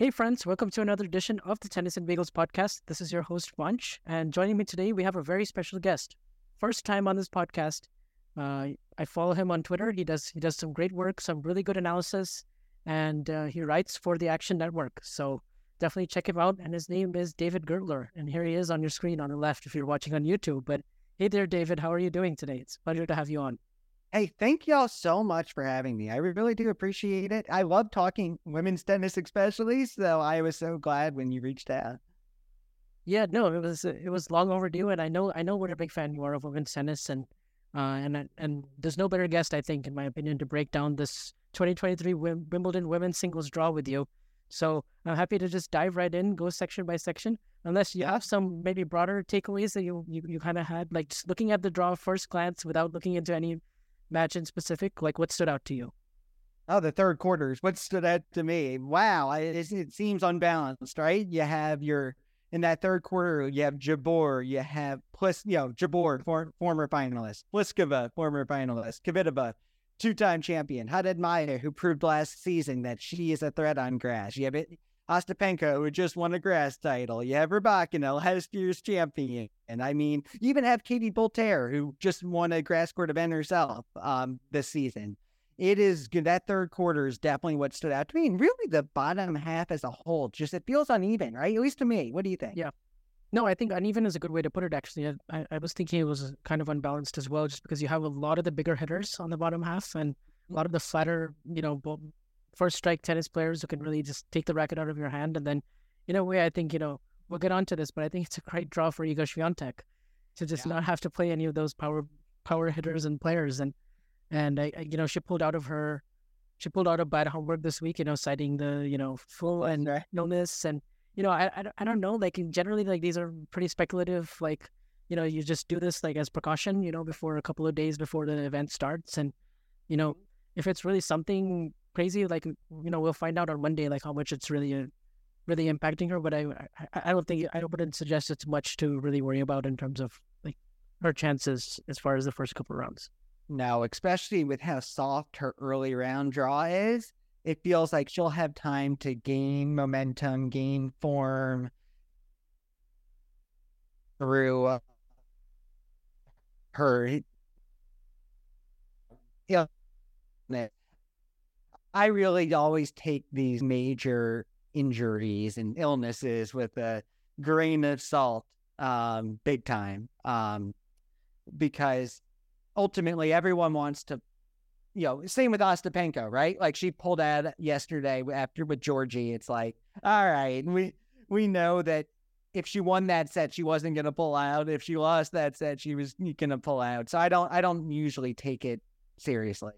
Hey, friends, welcome to another edition of the Tennis and Bagels podcast. This is your host, Vansh, and joining me today, we have a very special guest. First time on this podcast. Uh, I follow him on Twitter. He does he does some great work, some really good analysis, and uh, he writes for the Action Network. So definitely check him out. And his name is David Gertler, and here he is on your screen on the left if you're watching on YouTube. But hey there, David, how are you doing today? It's a pleasure to have you on. Hey, thank y'all so much for having me. I really do appreciate it. I love talking women's tennis, especially. So I was so glad when you reached out. Yeah, no, it was it was long overdue, and I know I know what a big fan you are of women's tennis, and uh, and and there's no better guest, I think, in my opinion, to break down this 2023 Wimbledon women's singles draw with you. So I'm happy to just dive right in, go section by section. Unless you have some maybe broader takeaways that you you, you kind of had, like just looking at the draw first glance without looking into any match in specific? Like, what stood out to you? Oh, the third quarters. What stood out to me? Wow, it, it seems unbalanced, right? You have your in that third quarter, you have Jabeur, you have plus, you know, Jabeur, for, former finalist, Pliskova, former finalist, Kvitova, two-time champion, Haddad Maia, who proved last season that she is a threat on grass. You have it, Ostapenko, who just won a grass title. You have Rybakina, last year's champion. And I mean, you even have Katie Boulter, who just won a grass court event herself um, this season. It is that third quarter is definitely what stood out to me. And really, the bottom half as a whole, just it feels uneven, right? At least to me. What do you think? Yeah. No, I think uneven is a good way to put it, actually. I, I was thinking it was kind of unbalanced as well, just because you have a lot of the bigger hitters on the bottom half and a lot of the flatter, you know, first strike tennis players who can really just take the racket out of your hand. And then, in a way, I think, you know, we'll get onto this, but I think it's a great draw for Iga Swiatek to just yeah. not have to play any of those power power hitters and players. And and I, I, you know, she pulled out of her, she pulled out of Bad Homburg this week, you know, citing the you know full and right. illness and you know, I, I I don't know, like generally like these are pretty speculative, like you know, you just do this like as precaution, you know, before a couple of days before the event starts, and you know, if it's really something crazy. Like you know, we'll find out on Monday like how much it's really really impacting her. But I, I I don't think I wouldn't suggest it's much to really worry about in terms of like her chances as far as the first couple rounds. No, especially with how soft her early round draw is, it feels like she'll have time to gain momentum, gain form through uh, her. Yeah, I really always take these major injuries and illnesses with a grain of salt, um, big time, um, because ultimately everyone wants to, you know, same with Ostapenko, right? Like she pulled out yesterday after with Giorgi. It's like, all right, we we know that if she won that set, she wasn't going to pull out. If she lost that set, she was going to pull out. So I don't I don't usually take it seriously.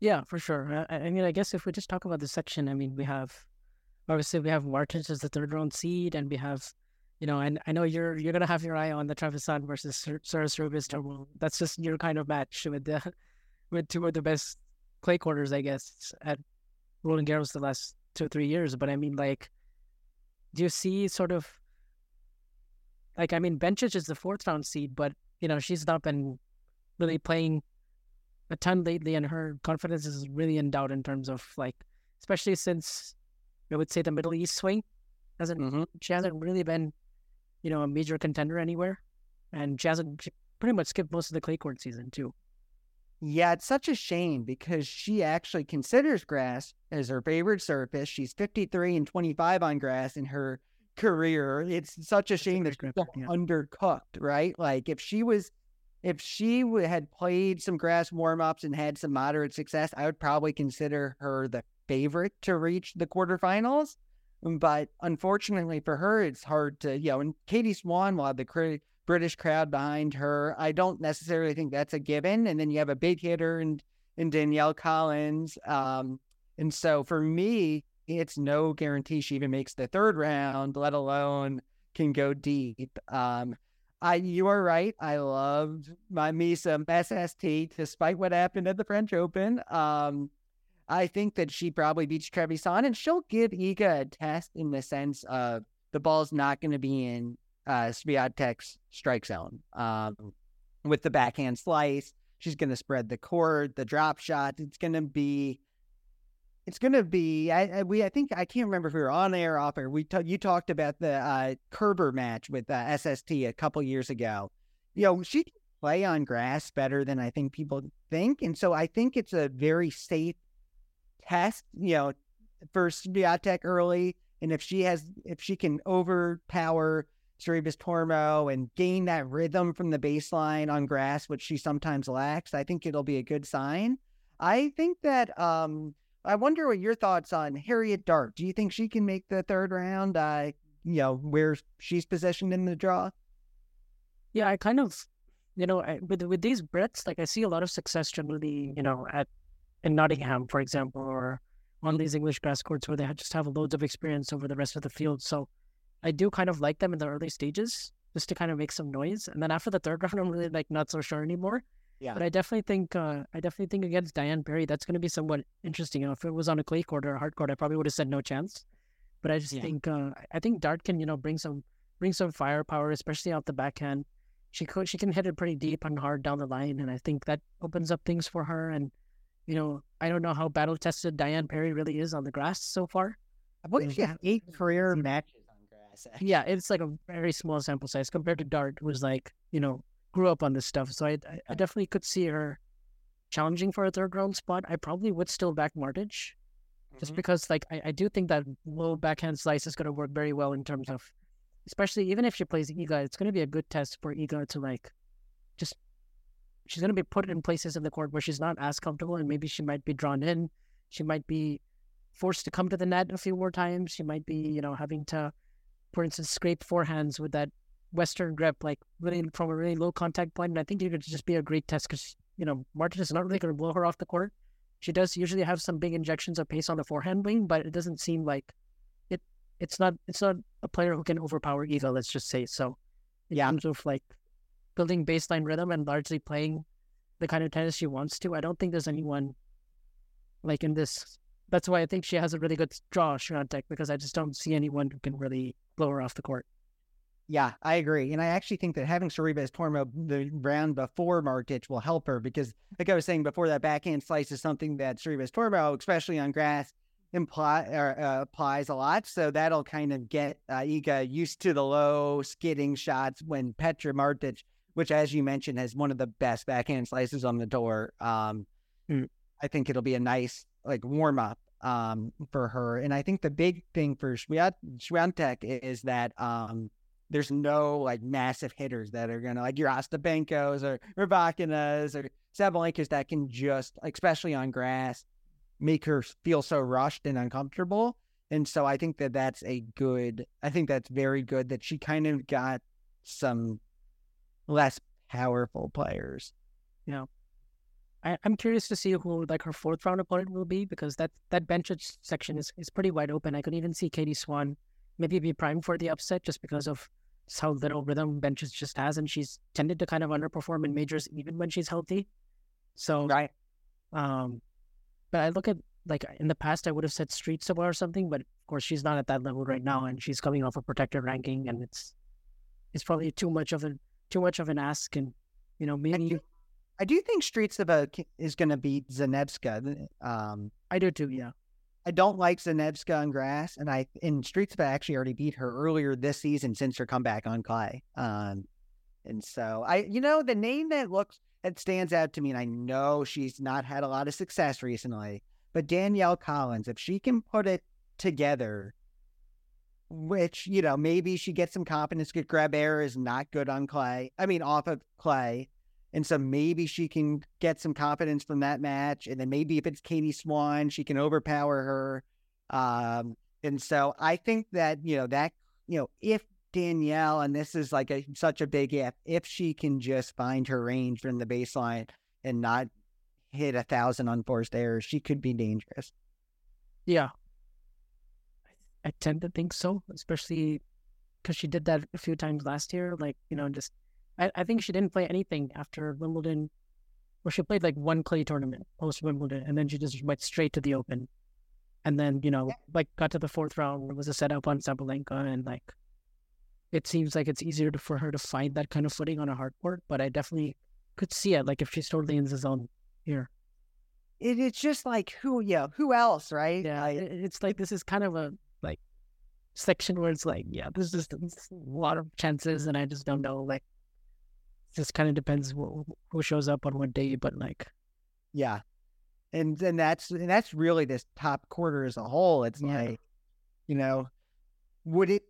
Yeah, for sure. I, I mean, I guess if we just talk about the section, I mean, we have obviously we have Martins as the third round seed, and we have, you know, and I know you're you're gonna have your eye on the Trevisan versus Sara Sorribes. That's just your kind of match with the with two of the best clay quarters, I guess, at Roland Garros the last two or three years. But I mean, like, do you see sort of like I mean, Bencic is the fourth round seed, but you know, she's not been really playing a ton lately, and her confidence is really in doubt in terms of like, especially since I would say the Middle East swing hasn't mm-hmm. she hasn't really been, you know, a major contender anywhere, and she hasn't she pretty much skipped most of the clay court season too. Yeah, it's such a shame because she actually considers grass as her favorite surface. She's 53 and 25 on grass, in her career. It's such a shame that she's yeah. undercooked, right? Like if she was, if she w- had played some grass warm ups and had some moderate success, I would probably consider her the favorite to reach the quarterfinals. But unfortunately for her, it's hard to, you know, and Katie Swan will have the British crowd behind her. I don't necessarily think that's a given. And then you have a big hitter and, and Danielle Collins. Um, and so for me, it's no guarantee she even makes the third round, let alone can go deep. Um, I you are right. I loved my me some SST despite what happened at the French Open. Um, I think that she probably beats Trevisan and she'll give Iga a test in the sense of the ball's not going to be in uh, Swiatek's strike zone. Um, with the backhand slice, she's going to spread the court, the drop shot. It's going to be it's going to be. I, I, we. I think I can't remember if we were on air or off air. We ta- you talked about the uh, Kerber match with uh, SST a couple years ago. You know, she play on grass better than I think people think, and so I think it's a very safe test. You know, for Swiatek early, and if she has, if she can overpower Sorribes Tormo and gain that rhythm from the baseline on grass, which she sometimes lacks, I think it'll be a good sign. I think that um, I wonder what your thoughts on Harriet Dart. Do you think she can make the third round? Uh, you know, where she's positioned in the draw? Yeah, I kind of, you know, I, with with these Brits, like I see a lot of success generally, you know, at in Nottingham, for example, or on these English grass courts where they just have loads of experience over the rest of the field. So I do kind of like them in the early stages, just to kind of make some noise. And then after the third round, I'm really like not so sure anymore. Yeah. But I definitely think uh, I definitely think against Diane Perry, that's going to be somewhat interesting. You know, if it was on a clay court or a hard court, I probably would have said no chance. But I just Yeah. think uh, I think Dart can you know bring some bring some firepower, especially off the backhand. She could she can hit it pretty deep and hard down the line, and I think that opens up things for her. And you know, I don't know how battle tested Diane Perry really is on the grass so far. I believe she has eight career matches on grass. actually. Yeah, it's like a very small sample size compared to Dart, who was like you know grew up on this stuff. So I I, definitely could see her challenging for a third round spot. I probably would still back Martic just Mhm. because like I, I do think that low backhand slice is going to work very well in terms of especially even if she plays Iga, it's going to be a good test for Iga to like just she's going to be put in places in the court where she's not as comfortable and maybe she might be drawn in she might be forced to come to the net a few more times she might be you know having to for instance scrape forehands with that western grip like really from a really low contact point and I think it could just be a great test because you know Martic is not really going to blow her off the court she does usually have some big injections of pace on the forehand wing, but it doesn't seem like it. It's not. It's not a player who can overpower Eva. Let's just say so. In Yeah. terms of like building baseline rhythm and largely playing the kind of tennis she wants to, I don't think there's anyone like in this. That's why I think she has a really good draw, Swiatek, because I just don't see anyone who can really blow her off the court. Yeah, I agree. And I actually think that having Sorribes Tormo the round before Martic will help her because, like I was saying before, that backhand slice is something that Sorribes Tormo, especially on grass, imply or, uh, applies a lot. So that'll kind of get uh, Iga used to the low skidding shots when Petra Martic, which, as you mentioned, has one of the best backhand slices on the tour. Um, Mm. I think it'll be a nice like warm up um, for her. And I think the big thing for Swiat- Swiatek is that um, there's no like massive hitters that are gonna like your Ostapenkos or Rybakinas or Sabalenkas that can just, especially on grass, make her feel so rushed and uncomfortable. And so I think that that's a good. I think that's very good that she kind of got some less powerful players. I, I'm curious to see who like her fourth round opponent will be because that that bench section is, is pretty wide open. I could even see Katie Swan maybe be primed for the upset just because of how little rhythm benches just has, and she's tended to kind of underperform in majors even when she's healthy. So Right. um, but I look at like in the past I would have said Strycova or something, but of course she's not at that level right now, and she's coming off a protected ranking, and it's it's probably too much of an too much of an ask, and you know maybe do- I do think Strycova is going to beat Zanevska. Um, I do too. Yeah. I don't like Zanevska on grass, and I in Strycova actually already beat her earlier this season since her comeback on clay. Um, and so I, you know, the name that looks that stands out to me, and I know she's not had a lot of success recently, but Danielle Collins, if she can put it together, which you know maybe she gets some confidence. Grabher is not good on clay. I mean, off of clay, and so maybe she can get some confidence from that match. And then maybe if it's Katie Swan, she can overpower her. Um, and so I think that you know that you know if Danielle, and this is like a such a big if, if she can just find her range from the baseline and not hit a thousand unforced errors, she could be dangerous. Yeah, I tend to think so, especially because she did that a few times last year. Like, you know, just I, I think she didn't play anything after Wimbledon, or she played like one clay tournament post Wimbledon, and then she just went straight to the Open, and then you know, like got to the fourth round, it was a setup on Sabalenka, and like it seems like it's easier to, for her to find that kind of footing on a hard court. But I definitely could see it, like if she's totally in the zone here. It, it's just like who, yeah, who else, right? Yeah, it's like this is kind of a like section where it's like, yeah, there's just a lot of chances, and I just don't know. Like, just kind of depends who, who shows up on what day, but like, yeah, and then that's and that's really this top quarter as a whole. It's yeah. like, you know, would it?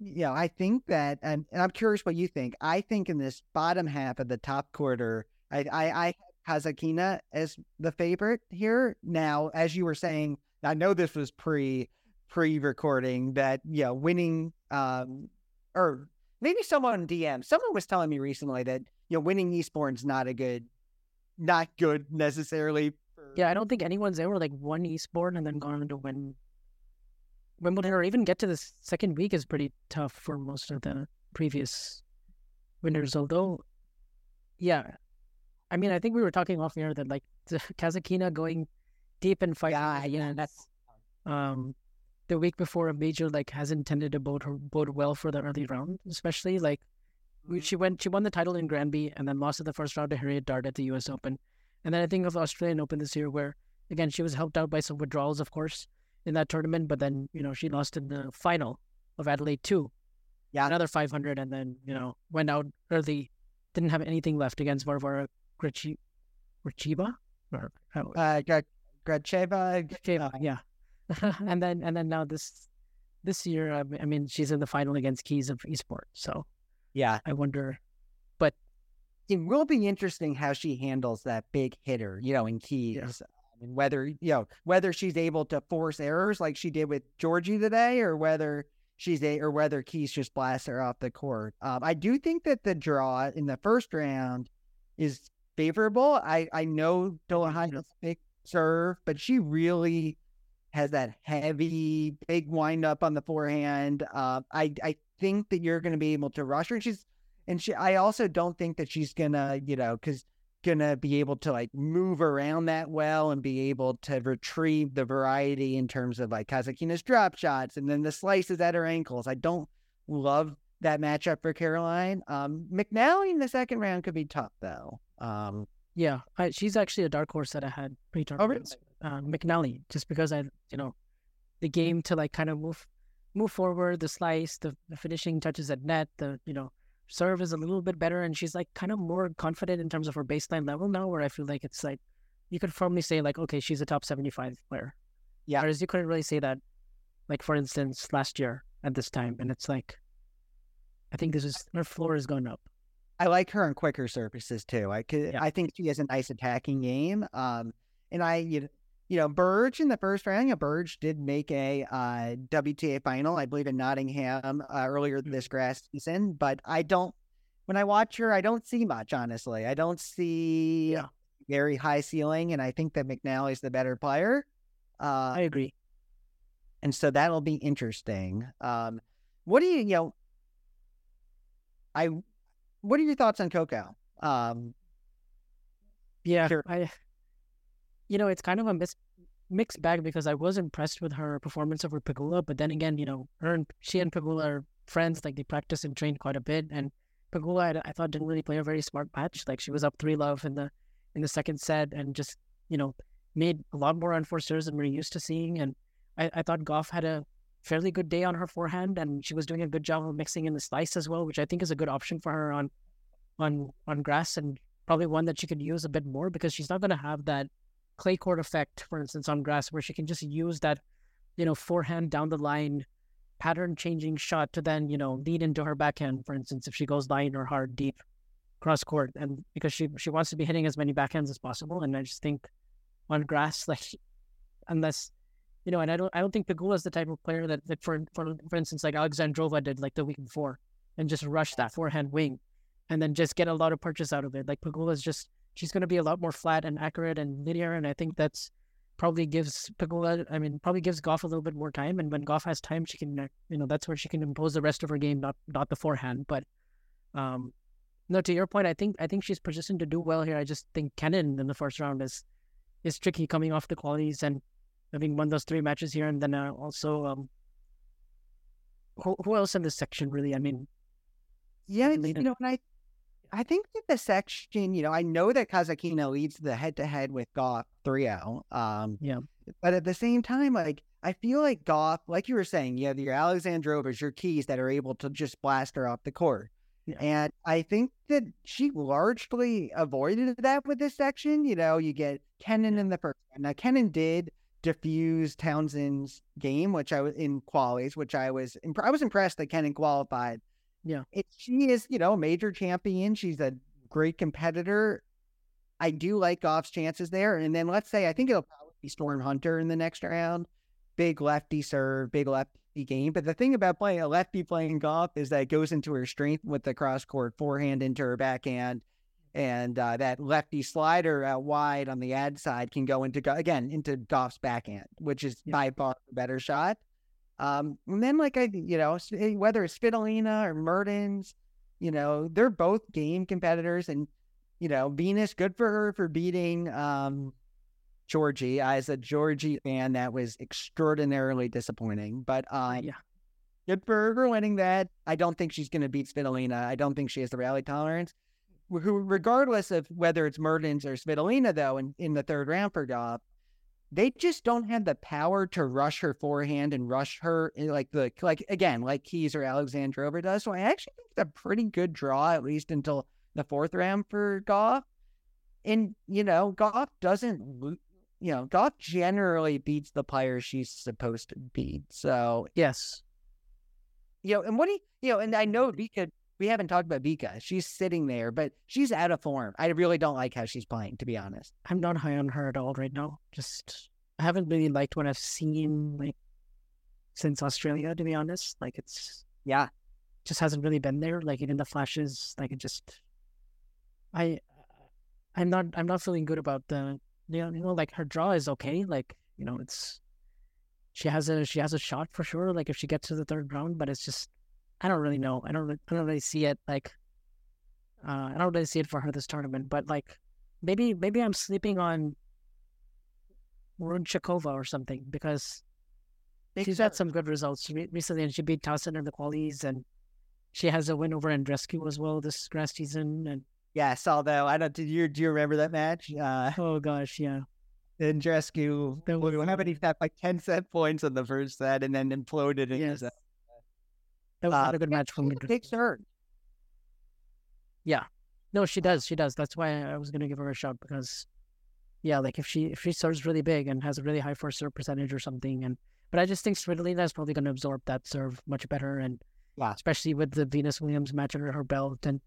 You know, I think that, and, and I'm curious what you think. I think in this bottom half of the top quarter, I I, I Kasatkina as the favorite here. Now, as you were saying, I know this was pre pre-recording that you know winning um or maybe someone on DM someone was telling me recently that you know winning Eastbourne's not a good not good necessarily for... yeah I don't think anyone's ever like won Eastbourne and then gone on to win Wimbledon or even get to the second week is pretty tough for most of the previous winners although yeah. I mean I think we were talking off air that like Kasatkina going deep in fight yeah, yeah that's um the week before a major like hasn't tended to bode her bode well for the early round, especially like mm-hmm. she went she won the title in Granby and then lost in the first round to Harriet Dart at the U.S. Open, and then I think of the Australian Open this year where again she was helped out by some withdrawals, of course, in that tournament, but then you know she lost in the final of Adelaide two, yeah, another five hundred, and then you know went out early, didn't have anything left against Varvara Gracheva, or uh, Gracheva, yeah. and then and then now this this year, I mean, she's in the final against Keys of Eastbourne. So yeah, I wonder, but it will be interesting how she handles that big hitter, you know, in Keys. Yeah. I mean, whether you know whether she's able to force errors like she did with Giorgi today, or whether she's a or whether Keys just blasts her off the court. Um, I do think that the draw in the first round is favorable. I I know Dolehide's big serve, but she really has that heavy, big wind up on the forehand. Uh, I I think that you're going to be able to rush her. And she's and she. I also don't think that she's gonna, you know, because gonna be able to like move around that well and be able to retrieve the variety in terms of like Kasatkina's drop shots and then the slices at her ankles. I don't love that matchup for Caroline. Um, McNally in the second round could be tough though. Um, yeah, I, she's actually a dark horse that I had pre-tournament. Oh, really? Uh, McNally, just because I, you know, the game to like kind of move, move forward, the slice, the, the finishing touches at net, the you know, serve is a little bit better, and she's like kind of more confident in terms of her baseline level now. Where I feel like it's like you could firmly say like, okay, she's a top seventy-five player. Yeah. Whereas you couldn't really say that, like for instance, last year at this time, and it's like, I think this is her floor has gone up. I like her on quicker surfaces too. I could, yeah. I think she has a nice attacking game. Um, and I, you, you know, Burrage in the first round, you know, Burrage did make a uh, WTA final, I believe, in Nottingham uh, earlier mm-hmm. this grass season. But I don't, when I watch her, I don't see much. Honestly, I don't see yeah. very high ceiling, and I think that McNally's the better player. Uh, I agree. And so that'll be interesting. Um, what do you, you know, I what are your thoughts on Coco? Um, yeah, sure. I, you know, it's kind of a mis- mixed bag because I was impressed with her performance over Pegula, but then again, you know, her and she and Pegula are friends. Like they practice and train quite a bit, and Pegula, I, I thought didn't really play a very smart match. Like she was up three love in the in the second set, and just you know made a lot more unforced errors than we're used to seeing. And I, I thought Gauff had a fairly good day on her forehand, and she was doing a good job of mixing in the slice as well, which I think is a good option for her on on on grass, and probably one that she could use a bit more because she's not going to have that clay court effect, for instance, on grass, where she can just use that, you know, forehand down the line pattern changing shot to then, you know, lead into her backhand, for instance, if she goes line or hard deep cross court. And because she she wants to be hitting as many backhands as possible. And I just think on grass, like unless you know, and I don't I don't think Pegula is the type of player that, that for for for instance, like Alexandrova did like the week before and just rush that forehand wing and then just get a lot of purchase out of it. Like Pegula is just she's gonna be a lot more flat and accurate and linear and I think that's probably gives Pegula, I mean, probably gives Gauff a little bit more time. And when Gauff has time, she can, uh, you know, that's where she can impose the rest of her game, not not the forehand. But, um, no, to your point, I think I think she's positioned to do well here. I just think Kenin in the first round is is tricky coming off the qualies and having won those three matches here, and then uh, also, um, who, who else in this section really? I mean, yeah, you know, and I I think that the section, you know, I know that Kasatkina leads the head to head with Gauff 3 0. Um, yeah. But at the same time, like, I feel like Gauff, like you were saying, you have your Alexandrovas, your keys that are able to just blast her off the court. Yeah. And I think that she largely avoided that with this section. You know, you get Kenin in the first. Now, Kenin did diffuse Townsend's game, which I was in qualies, which I was imp- I was impressed that Kenin qualified yeah. It, she is, you know, a major champion. She's a great competitor. I do like Gauff's chances there. And then let's say I think it'll probably be Storm Hunter in the next round. Big lefty serve, big lefty game. But the thing about playing a lefty playing Gauff is that it goes into her strength with the cross court forehand into her backhand. And uh, that lefty slider out wide on the ad side can go into, again, into Gauff's backhand, which is yeah. by far a better shot. Um, and then like I, you know, eh, whether it's Svitolina or Mertens, you know, they're both game competitors, and you know, Venus, good for her for beating um Giorgi. As a Giorgi fan, that was extraordinarily disappointing, but uh, yeah. Good for her winning that. I don't think she's going to beat Svitolina. I don't think she has the rally tolerance. Who, regardless of whether it's Mertens or Svitolina, though, in, in the third round for Gauff, they just don't have the power to rush her forehand and rush her eh, like the like again like Keys or Alexandrova does. So I actually think it's a pretty good draw at least until the fourth round for Gauff. And you know, Gauff doesn't you know Gauff generally beats the player she's supposed to beat. So yes, you know, and what do you, you know, and I know Vika we haven't talked about Vika. She's sitting there, but she's out of form. I really don't like how she's playing, to be honest. I'm not high on her at all right now. Just I haven't really liked what I've seen like since Australia, to be honest. Like it's yeah, just hasn't really been there. Like in the flashes, like it just I I'm not I'm not feeling good about the you know, you know like her draw is okay. Like you know it's she has a she has a shot for sure. Like if she gets to the third round, but it's just I don't really know. I don't. I don't really see it like. Uh, I don't really see it for her this tournament, but like maybe maybe I'm sleeping on Hruncakova or something because she's had some good results recently, and she beat Townsend in the qualies, and she has a win over Andreescu as well this grass season. And yes, although I don't. Do you do you remember that match? Uh, oh gosh, yeah. Andreescu, how many had any fact like ten set points in the first set, and then imploded in yes. That was uh, not a good match for me. Takes her. Yeah. No, she does. She does. That's why I was gonna give her a shot because, yeah, like if she if she serves really big and has a really high first serve percentage or something, and but I just think Svitolina is probably gonna absorb that serve much better, and yeah. especially with the Venus Williams match under her belt, and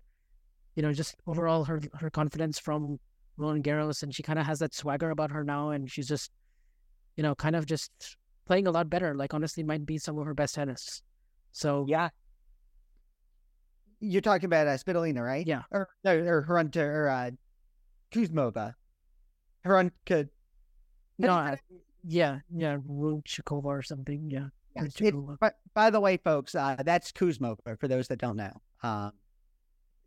you know just overall her her confidence from Roland Garros, and she kind of has that swagger about her now, and she's just, you know, kind of just playing a lot better. Like honestly, might be some of her best tennis. So yeah, you're talking about uh, Svitolina, right? Yeah, or no, or Hrunta or uh, Kuzmova, Hrunka. No, uh, yeah, yeah, Hruncakova or something. Yeah. It, but by the way, folks, uh, that's Kuzmova. For those that don't know, um,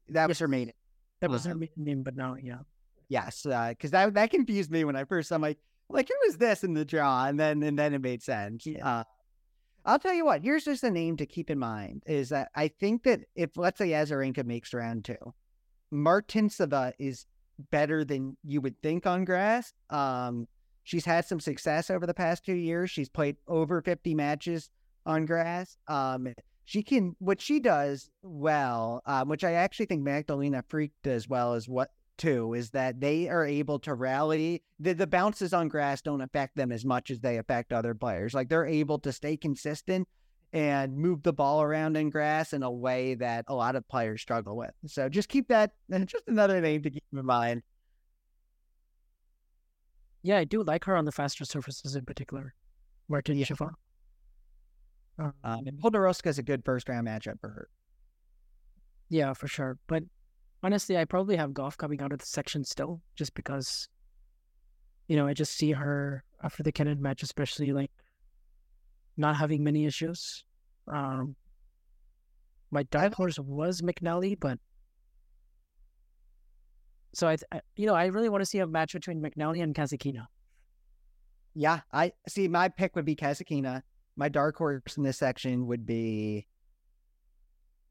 that was her maiden. That was her maiden name, but now, yeah. Yes, because uh, that that confused me when I first. I'm like, like who is this in the draw? And then and then it made sense. Yeah. Uh, I'll tell you what, here's just a name to keep in mind is that I think that if, let's say, Azarenka makes round two, Martincova is better than you would think on grass. Um, she's had some success over the past two years. She's played over 50 matches on grass. Um, she can, what she does well, um, which I actually think Magdalena Frech does well, is what too is that they are able to rally. The, the bounces on grass don't affect them as much as they affect other players. Like they're able to stay consistent and move the ball around in grass in a way that a lot of players struggle with. So just keep that, and just another name to keep in mind. Yeah, I do like her on the faster surfaces in particular. Martin Yeah. Um, Um, and Podoroska is a good first round matchup for her. Yeah, for sure. But honestly, I probably have Gauff coming out of the section still, just because, you know, I just see her after the Kenin match, especially like not having many issues. Um, my dark horse was McNally, but so I, I, you know, I really want to see a match between McNally and Kasatkina. Yeah, I see. My pick would be Kasatkina. My dark horse in this section would be.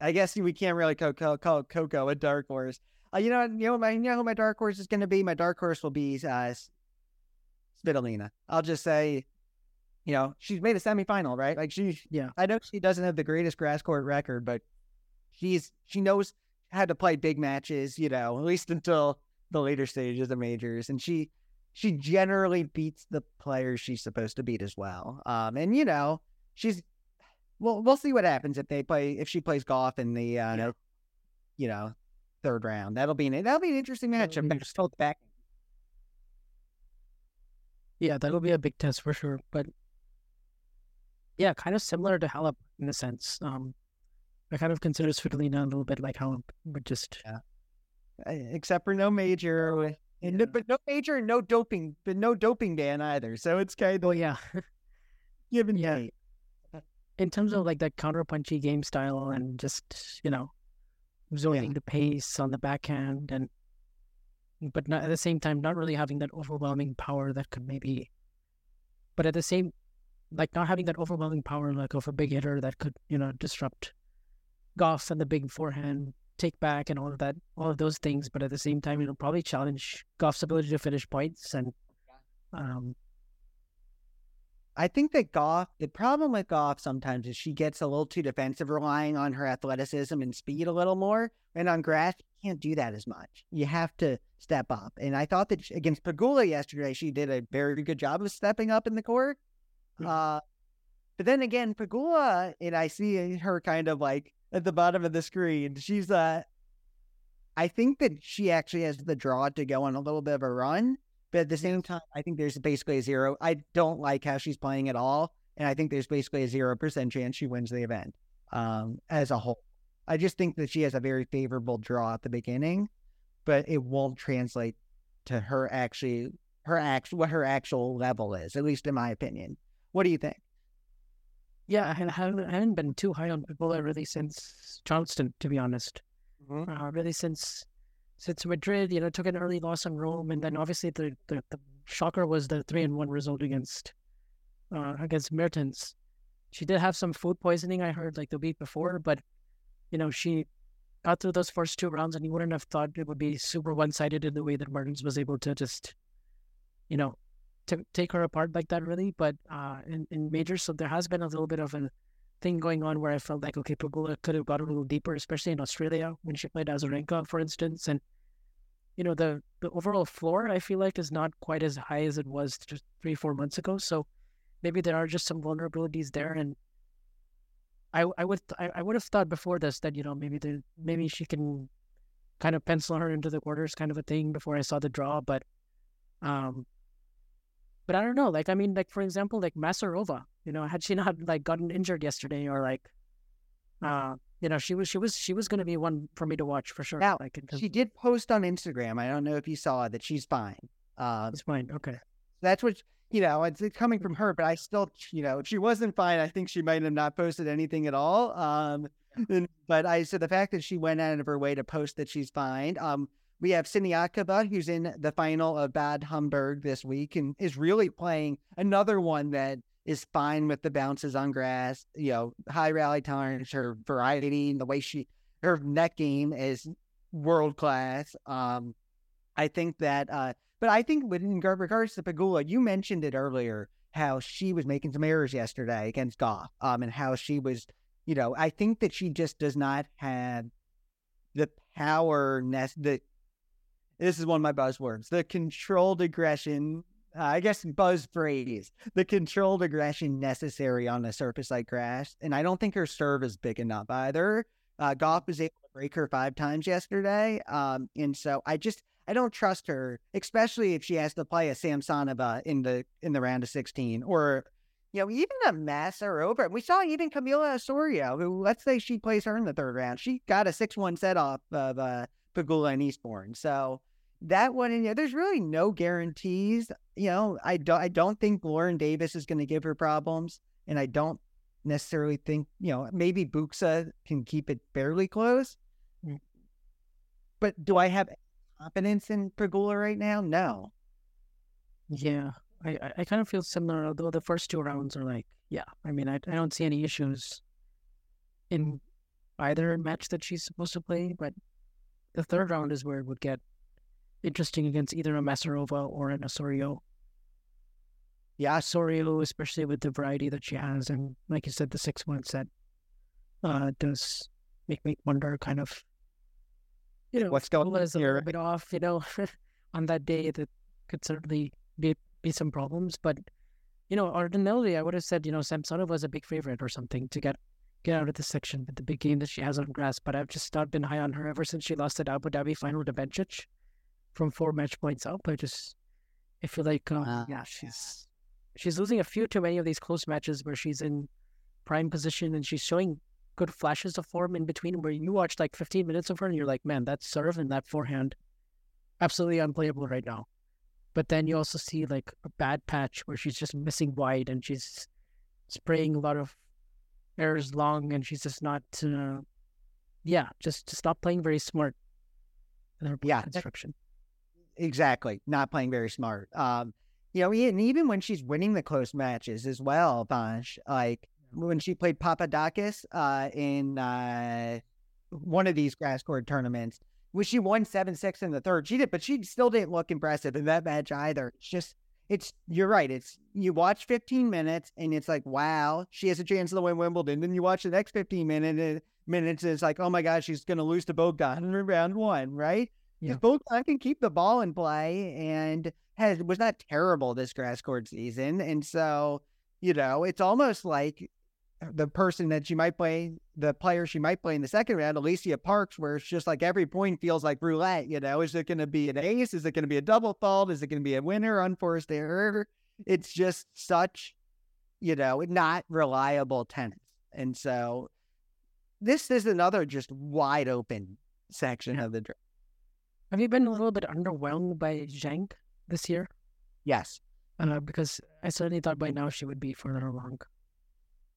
I guess we can't really call, call, call Coco a dark horse. Uh, you know, you know, my, you know who my dark horse is going to be. My dark horse will be uh, Svitolina. I'll just say, you know, she's made a semifinal, right? Like she, Yeah. I know she doesn't have the greatest grass court record, but she's she knows how to play big matches. You know, at least until the later stages of majors, and she she generally beats the players she's supposed to beat as well. Um, and you know, she's well, we'll see what happens if they play if she plays Gauff in the uh, you know third round. That'll be an that'll be an interesting matchup. be Back-. Yeah, that'll be a big test for sure. But yeah, kind of similar to Halep in a sense. Um, I kind of consider Svitolina a little bit like Halep, but just uh, except for no major, and no, but no major, and no doping, but no doping ban either. So it's kind of yeah. give and Yeah. take. In terms of like that counter punchy game style and just you know absorbing the pace on the backhand and but not at the same time not really having that overwhelming power that could maybe but at the same like not having that overwhelming power like of a big hitter that could you know disrupt Gauff and the big forehand take back and all of that all of those things but at the same time it'll probably challenge Gauff's ability to finish points and um I think that Gauff, the problem with Gauff sometimes is she gets a little too defensive, relying on her athleticism and speed a little more. And on grass, you can't do that as much. You have to step up. And I thought that she- against Pegula yesterday, she did a very good job of stepping up in the court. Uh, but then again, Pegula, and I see her kind of like at the bottom of the screen. She's uh, I think that she actually has the draw to go on a little bit of a run. But at the same time, I think there's basically a zero. I don't like how she's playing at all. And I think there's basically a 0% chance she wins the event um, as a whole. I just think that she has a very favorable draw at the beginning, but it won't translate to her actually, her act, what her actual level is, at least in my opinion. What do you think? yeah i haven't, been too high on Pegula really since charleston to be honest uh, really since since Madrid, you know, took an early loss on Rome, and then obviously the the, the shocker was the three and one result against uh, against Mertens. She did have some food poisoning, I heard, like the week before, but you know, she got through those first two rounds, and you wouldn't have thought it would be super one sided in the way that Mertens was able to just, you know, to take her apart like that, really. But uh, in in majors, so there has been a little bit of a thing going on where I felt like okay, Pegula could have got a little deeper, especially in Australia when she played Azarenka, for instance, and you know the the overall floor I feel like is not quite as high as it was just three four months ago. So maybe there are just some vulnerabilities there, and I I would I, I would have thought before this that you know maybe the maybe she can kind of pencil her into the quarters kind of a thing before I saw the draw, but um. But I don't know. Like I mean, like for example, like Masarova. You know, had she not like gotten injured yesterday, or like, uh, you know, she was she was she was going to be one for me to watch for sure. Now, like, She did post on Instagram. I don't know if you saw that she's fine. Uh, it's fine. Okay. that's what you know it's, it's coming from her but i still you know if she wasn't fine i think she might have not posted anything at all um but i so the fact that she went out of her way to post that she's fine um we have Siniakova, who's in the final of Bad Homburg this week and is really playing another one that is fine with the bounces on grass, you know, high rally tolerance, her variety, and the way she, her net game is world class. Um, I think that, uh, but I think with in regards to Pegula, you mentioned it earlier how she was making some errors yesterday against Gauff, um, and how she was, you know, I think that she just does not have the power, nec- the this is one of my buzzwords, the controlled aggression uh, I guess buzz phrase, the controlled aggression necessary on a surface like grass. And I don't think her serve is big enough either. Uh, Gauff was able to break her five times yesterday. Um, and so I just, I don't trust her, especially if she has to play a Samsonova in the in the round of 16 or you know, even a Masarova. We saw even Camila Osorio, who let's say she plays her in the third round. She got a six one set off of uh, Pegula and Eastbourne. So that one, and there's really no guarantees. You know, I don't I don't think Lauren Davis is going to give her problems, and I don't necessarily think you know maybe Buxa can keep it fairly close. Mm. But do I have confidence in Pegula right now? No. Yeah, I, I kind of feel similar, although the first two rounds are like, yeah, I mean, I, I don't see any issues in either match that she's supposed to play, but the third round is where it would get interesting against either a Masarova or an Osorio. Yeah, Osorio, especially with the variety that she has, and like you said, the six one set uh, does make me wonder, kind of, you know, what's going on is a bit off, you know, on that day that could certainly be be some problems. But you know, ordinarily I would have said, you know, Samsonova was a big favorite or something to get get out of the section with the big game that she has on grass. But I've just not been high on her ever since she lost at Abu Dhabi final to Bencic from four match points up. I just I feel like um, uh, yeah, she's she's losing a few too many of these close matches where she's in prime position and she's showing good flashes of form in between where you watch like 15 minutes of her and you're like, man, that serve and that forehand absolutely unplayable right now. But then you also see like a bad patch where she's just missing wide and she's spraying a lot of errors long and she's just not, uh, yeah, just just not playing very smart. In her yeah, construction. Exactly, not playing very smart. Um, you know, and even when she's winning the close matches as well, like when she played Papadakis uh, in uh, one of these grass court tournaments, was she won seven six in the third. She did, but she still didn't look impressive in that match either. It's just it's you're right. It's you watch 15 minutes and it's like, wow, she has a chance to win Wimbledon. Then you watch the next 15 minutes minutes and it's like, oh my god, she's gonna lose to Bogdan in round one, right? Yeah. Bogdan can keep the ball in play and has was not terrible this grass court season. And so, you know, it's almost like the person that she might play, the player she might play in the second round, Alicia Parks, where it's just like every point feels like roulette. You know, is it going to be an ace? Is it going to be a double fault? Is it going to be a winner, unforced error? It's just such, you know, not reliable tennis. And so this is another just wide open section of the draft. Have you been a little bit underwhelmed by Zheng this year? Yes. Uh, because I certainly thought by now she would be further along.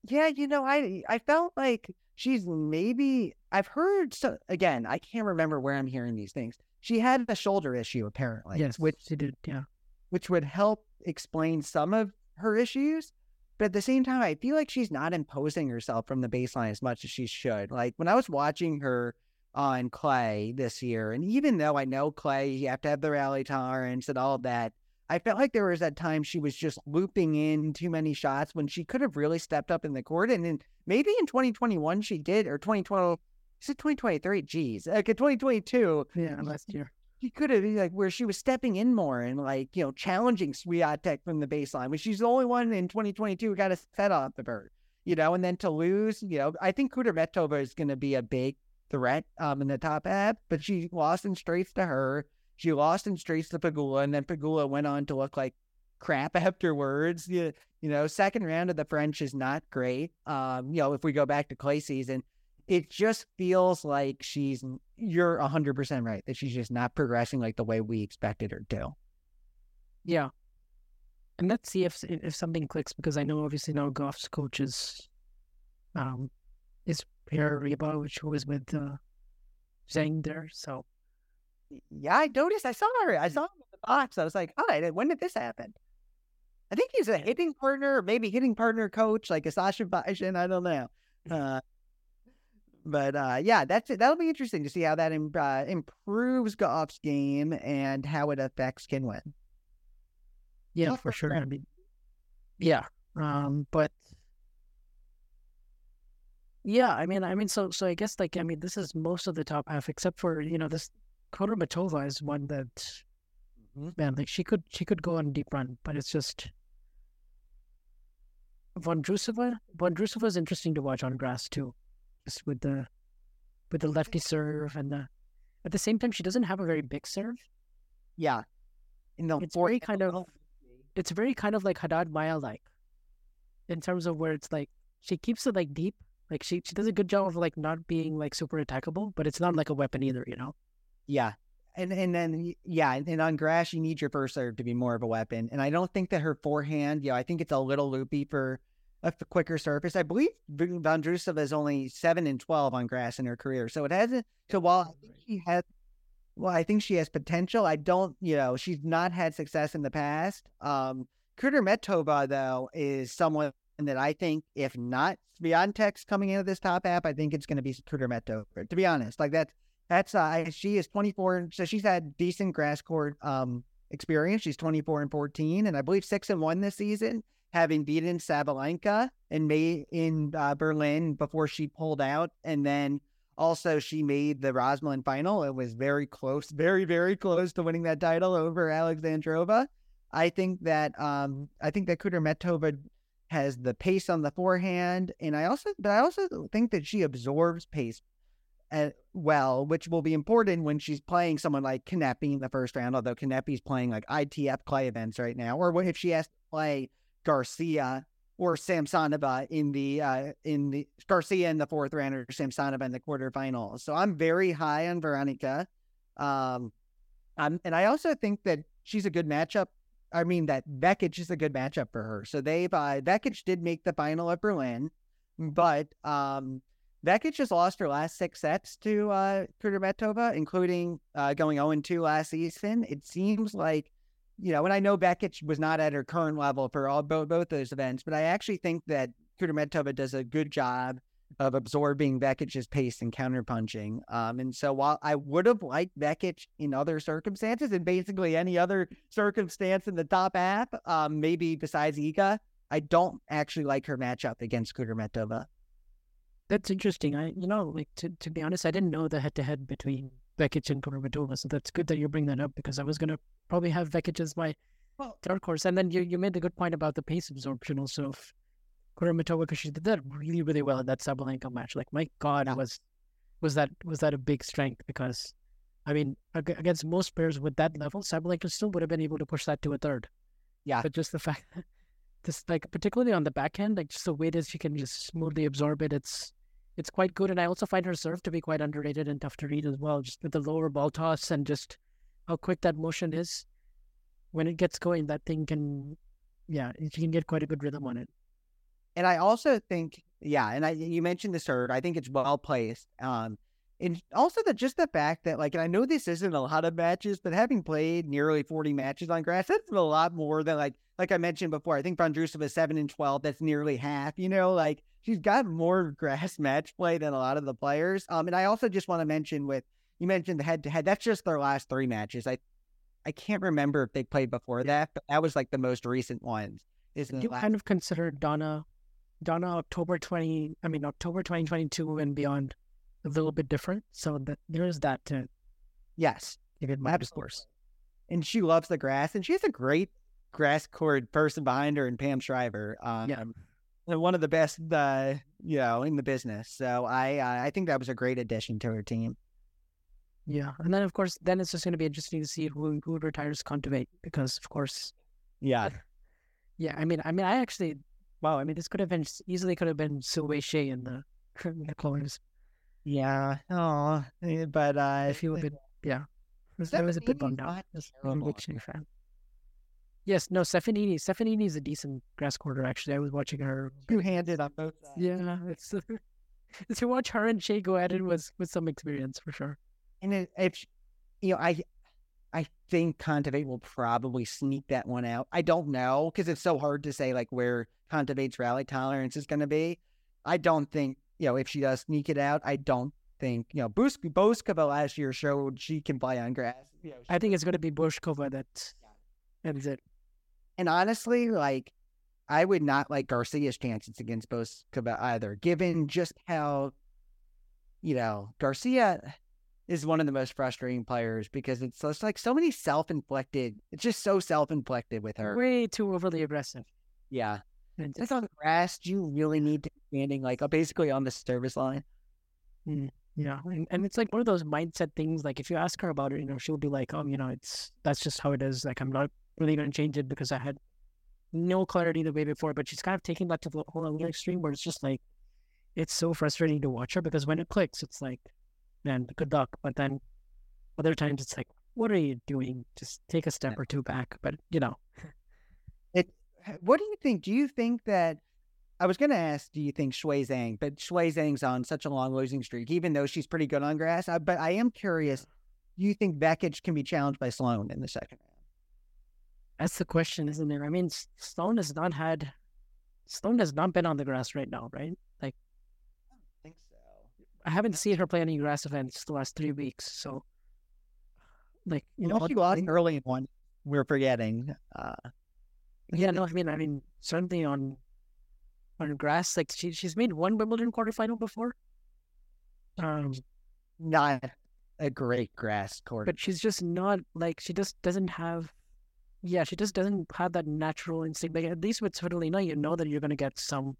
Yeah, you know, I I felt like she's maybe I've heard so again, I can't remember where I'm hearing these things. She had a shoulder issue apparently. Yes, which she did, yeah. Which would help explain some of her issues. But at the same time, I feel like she's not imposing herself from the baseline as much as she should. Like when I was watching her on clay this year, and even though I know clay, you have to have the rally tolerance and all that, I felt like there was that time she was just looping in too many shots when she could have really stepped up in the court. And then maybe in 2021 she did, or 2012, is it 2023? Geez, like in 2022. Yeah, last year. She could have like where she was stepping in more and like, you know, challenging Swiatek from the baseline, which she's the only one in 2022 who got a set off the bird, you know, and then to lose, you know, I think Kudermetova is going to be a big threat um, in the top half, but she lost in straights to her. She lost in straights to Pegula, and then Pegula went on to look like crap afterwards. You, you know, second round of the French is not great. Um, you know, if we go back to clay season, it just feels like she's you're hundred percent right that she's just not progressing like the way we expected her to. Yeah. And let's see if if something clicks because I know obviously now Gauff's coach is um is Pere Riba, which was with uh Zheng there. So yeah, I noticed. I saw her. I saw him in the box. I was like, "Hi, when did this happen?" I think he's a hitting partner, maybe hitting partner coach, like a Sasha Bajin. I don't know. Uh, but uh, yeah, that's it. That'll be interesting to see how that Im- uh, improves Gauff's game and how it affects Qinwen. Yeah, for sure. Yeah, um, but yeah, I mean, I mean, so so I guess like I mean, this is most of the top half, except for you know this Kudermetova is one that Mhm. man, like she could she could go on deep run, but it's just Vondrusova. Vondrusova is interesting to watch on grass too, just with the with the lefty serve and the at the same time she doesn't have a very big serve. Yeah. In the It's very kind of it's very kind of like Haddad Maia like in terms of where it's like she keeps it like deep. Like she she does a good job of like not being like super attackable, but it's not like a weapon either, you know? Yeah. And and then yeah, and on grass you need your first serve to be more of a weapon. And I don't think that her forehand, you know, I think it's a little loopy for a quicker surface. I believe V- Vondrusova is only seven and twelve on grass in her career, so it hasn't. So while I think she has, well, I think she has potential. I don't, you know, she's not had success in the past. Um, Kudermetova though is someone that I think, if not Swiatek's coming into this top half, I think it's going to be Kudermetova. To be honest, like that's that's uh, she is 24, so she's had decent grass court um experience. She's 24 and 14, and I believe six and one this season, having beaten Sabalenka in May in uh, Berlin before she pulled out, and then also she made the Rosmalen final. It was very close, very very close to winning that title over Alexandrova. I think that um I think that Kudermetova has the pace on the forehand, and I also but I also think that she absorbs pace uh, well, which will be important when she's playing someone like Kanepi in the first round. Although Kanepi's playing like ITF clay events right now, or what if she has to play Garcia or Samsonova in the uh, in the Garcia in the fourth round or Samsonova in the quarterfinals. So I'm very high on Veronika, um, um, and I also think that she's a good matchup. I mean that Vekic is a good matchup for her. So they've uh, Vekic did make the final at Berlin, but um, Vekic has lost her last six sets to uh, Kudermetova, including uh, going 0 2 last season. It seems like, you know, and I know Vekic was not at her current level for all both, both those events, but I actually think that Kudermetova does a good job of absorbing Vekic's pace and counterpunching. Um, and so while I would have liked Vekic in other circumstances, and basically any other circumstance in the top half, um, maybe besides Iga, I don't actually like her matchup against Kudermetova. That's interesting. I, you know, like to, to be honest, I didn't know the head to head between Vekic and Kudermetova, so that's good that you bring that up because I was gonna probably have Vekic as my Well- dark horse. And then you you made a good point about the pace absorption also of Kudermetova because she did that really really well in that Sabalenka match. Like my God, Yeah. was was that was that a big strength because. I mean, against most pairs with that level, Sabalenka still would have been able to push that to a third. Yeah. But just the fact, just like particularly on the backhand, like just the way that she can just smoothly absorb it, it's it's quite good. And I also find her serve to be quite underrated and tough to read as well, just with the lower ball toss and just how quick that motion is. When it gets going, that thing can, yeah, you can get quite a good rhythm on it. And I also think, yeah, and I you mentioned the serve. I think it's well placed. Um, and also the just the fact that like, and I know this isn't a lot of matches, but having played nearly forty matches on grass, that's a lot more than like like I mentioned before. I think Vondrusova is seven and twelve. That's nearly half. You know, like she's got more grass match play than a lot of the players. Um, and I also just want to mention with you mentioned the head to head. That's just their last three matches. I I can't remember if they played before that, but that was like the most recent ones. Is Do you last kind of consider Donna, Donna October 20, I mean, October 2022 and beyond a little bit different? So that there is that to yes. give it my discourse. and she loves the grass, and she has a great grass court person behind her, and Pam Shriver. Um, Yeah. and one of the best, uh, you know, in the business. So I, uh, I think that was a great addition to her team. Yeah. And then, of course, then it's just going to be interesting to see who, who retires Kontaveit because, of course, Yeah, Yeah, I mean, I mean, I actually, wow, I mean, this could have been easily could have been Su-Wei Hsieh in the in the colors yeah. Oh, but uh, if you had been, yeah. I was a bit bummed out. as a big Hsieh fan. Yes, no, Stefanini. Stefanini is a decent grass quarter. Actually, I was watching her. two-handed on both sides. Yeah, it's to watch her and Hsieh go at it was was some experience for sure. And it, if you know, I I think Kontaveit will probably sneak that one out. I don't know because it's so hard to say like where Kontaveit's rally tolerance is going to be. I don't think you know if she does sneak it out. I don't think you know Bus- Bouzkova last year showed she can play on grass. You know, I think it's going to be Bouzkova that ends it. and honestly, like I would not like Garcia's chances against Bouzkova either, given just how you know Garcia. Is one of the most frustrating players because it's just like so many self inflicted. It's just so self inflicted with her. Way too overly aggressive. Yeah. And It's on grass. Do you really need to be standing like uh, basically on the service line? Mm, yeah, and, and it's like one of those mindset things. Like if you ask her about it, you know, she'll be like, "Oh, you know, it's that's just how it is. Like I'm not really gonna change it because I had no clarity the way before." But she's kind of taking that to the whole other extreme, where it's just like it's so frustrating to watch her because when it clicks, it's like, man, good luck. But then other times it's like, what are you doing? Just take a step or two back. But you know, It. What do you think? Do you think that? I was going to ask, do you think Shuai Zhang? But Shuai Zhang's on such a long losing streak, even though she's pretty good on grass. I, but I am curious. Do you think Vekic can be challenged by Sloane in the second round? that's the question, isn't there? I mean, S- Stone has not had, Stone has not been on the grass right now, right? Like. I think so. I haven't seen her play any grass events the last three weeks, so like you You know, she lost early in one. We're forgetting. Uh, yeah, no, I mean, I mean, certainly on on grass, like she she's made one Wimbledon quarterfinal before, um, not a great grass court. but she's just not like she just doesn't have, yeah, she just doesn't have that natural instinct. Like at least with Svitolina, you know that you're gonna get some,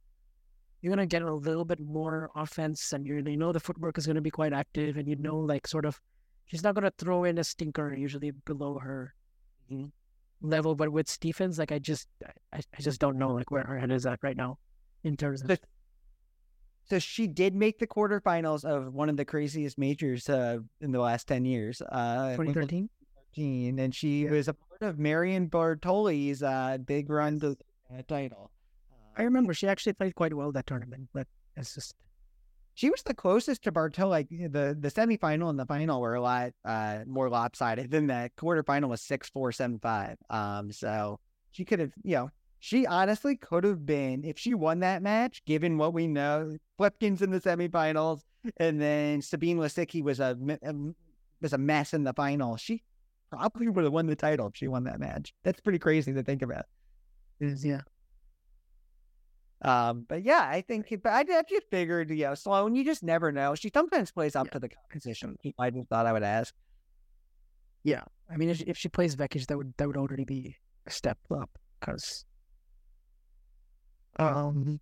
you're gonna get a little bit more offense, and you you know the footwork is gonna be quite active, and you know like sort of, she's not gonna throw in a stinker usually below her Mhm. level. But with Stephens, like I just I, I just don't know like where her head is at right now in terms of So- So she did make the quarterfinals of one of the craziest majors uh, in the last ten years. Uh, 2013. and she was a part of Marion Bartoli's uh, big run to the title. I remember she actually played quite well that tournament, but it's just she was the closest to Bartoli. Like the the semifinal and the final were a lot uh, more lopsided than that. Quarterfinal was six four seven five. Um, so she could have, you know, she honestly could have been if she won that match. Given what we know, Flipkens in the semifinals, and then Sabine Lisicki was a, a was a mess in the final. She probably would have won the title if she won that match. That's pretty crazy to think about. is yeah. Um, but yeah, I think, but I, I just figured, you know, Sloane, you just never know. She sometimes plays up Yeah. to the competition. I just thought I would ask. Yeah, I mean, if if she plays Vekic, that would that would already be a step up because, um,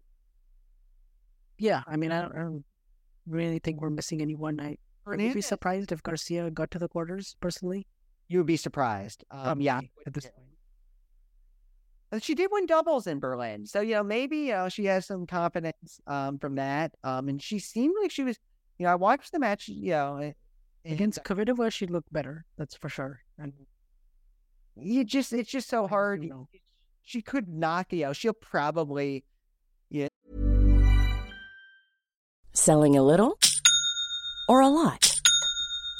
yeah, I mean, I don't, I don't really think we're missing anyone. I would be surprised if Garcia got to the quarters personally. you would be surprised. Um, yeah, at this point. But she did win doubles in Berlin, so you know maybe you know she has some confidence um from that. Um, and she seemed like she was, you know, I watched the match, you know, and Against Kvitova, she looked better. That's for sure. And you just it's just so hard. do know. She could knock, you know, she'll probably yeah. Selling a little or a lot?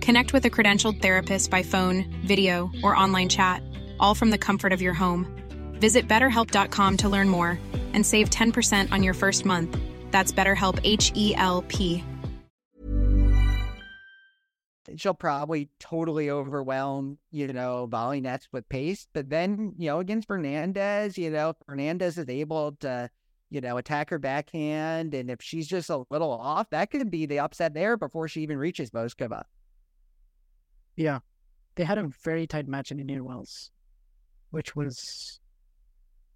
Connect with a credentialed therapist by phone, video, or online chat, all from the comfort of your home. Visit betterhelp.com to learn more and save 10% on your first month. That's BetterHelp H E L P. she'll probably totally overwhelm, you know, Volynets with pace. But then, you know, against Fernandez, you know, Fernandez is able to, you know, attack her backhand. And if she's just a little off, that could be the upset there before she even reaches Bouzkova. Yeah, they had a very tight match in Indian Wells, which was,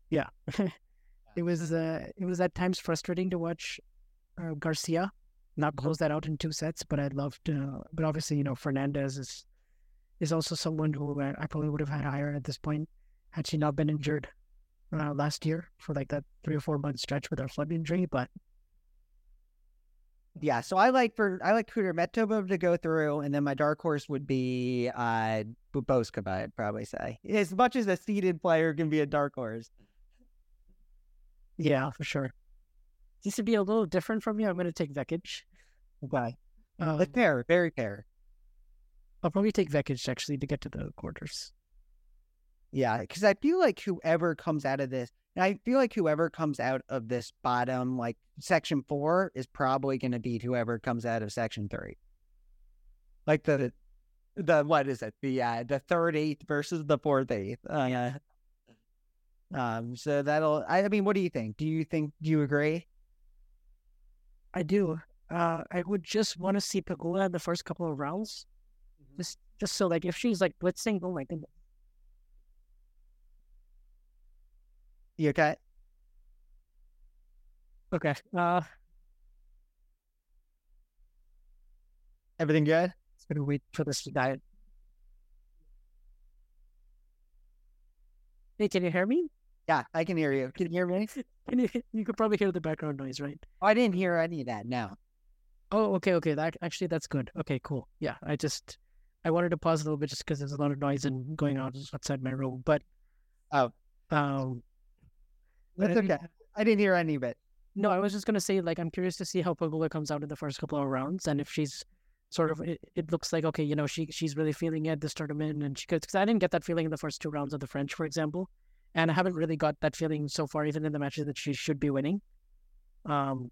yeah, it was. Uh, it was at times frustrating to watch uh, Garcia not close that out in two sets, but I loved. Uh, but obviously, you know, Fernandez is is also someone who I I probably would have had higher at this point. had she not been injured uh, last year for like that three or four month stretch with her foot injury. But yeah, so I like for I like Kudermetova to go through, and then my dark horse would be uh Bouzkova, I'd probably say. As much as a seeded player can be a dark horse. Yeah, for sure. This would be a little different from you. I'm going to take Vekic. Okay. Um, fair, very fair. I'll probably take Vekic actually to get to the quarters. Yeah, because I feel like whoever comes out of this, and I feel like whoever comes out of this bottom, like section four, is probably going to beat whoever comes out of section three. Like the, the what is it? The uh, the third eighth versus the fourth eighth. Uh, yeah. Um. So that'll. I, I mean, what do you think? Do you think? Do you agree? I do. Uh, I would just want to see Pegula in the first couple of rounds, just just so like if she's like blitzing, oh my goodness. You okay? Okay. Uh, Everything good? just gonna wait for this to die. Hey, can you hear me? Yeah, I can hear you. Can you hear me? Can you? You could probably hear the background noise, right? Oh, I didn't hear any of that. No. Oh, okay, okay. That actually, that's good. Okay, cool. Yeah, I just I wanted to pause a little bit just because there's a lot of noise and going on outside my room. But Oh. um, That's okay. I didn't hear any of it. No, I was just gonna say like I'm curious to see how Pegula comes out in the first couple of rounds, and if she's sort of it, it looks like okay, you know, she she's really feeling it this tournament, and she could because I didn't get that feeling in the first two rounds of the French, for example, and I haven't really got that feeling so far, even in the matches that she should be winning. Um,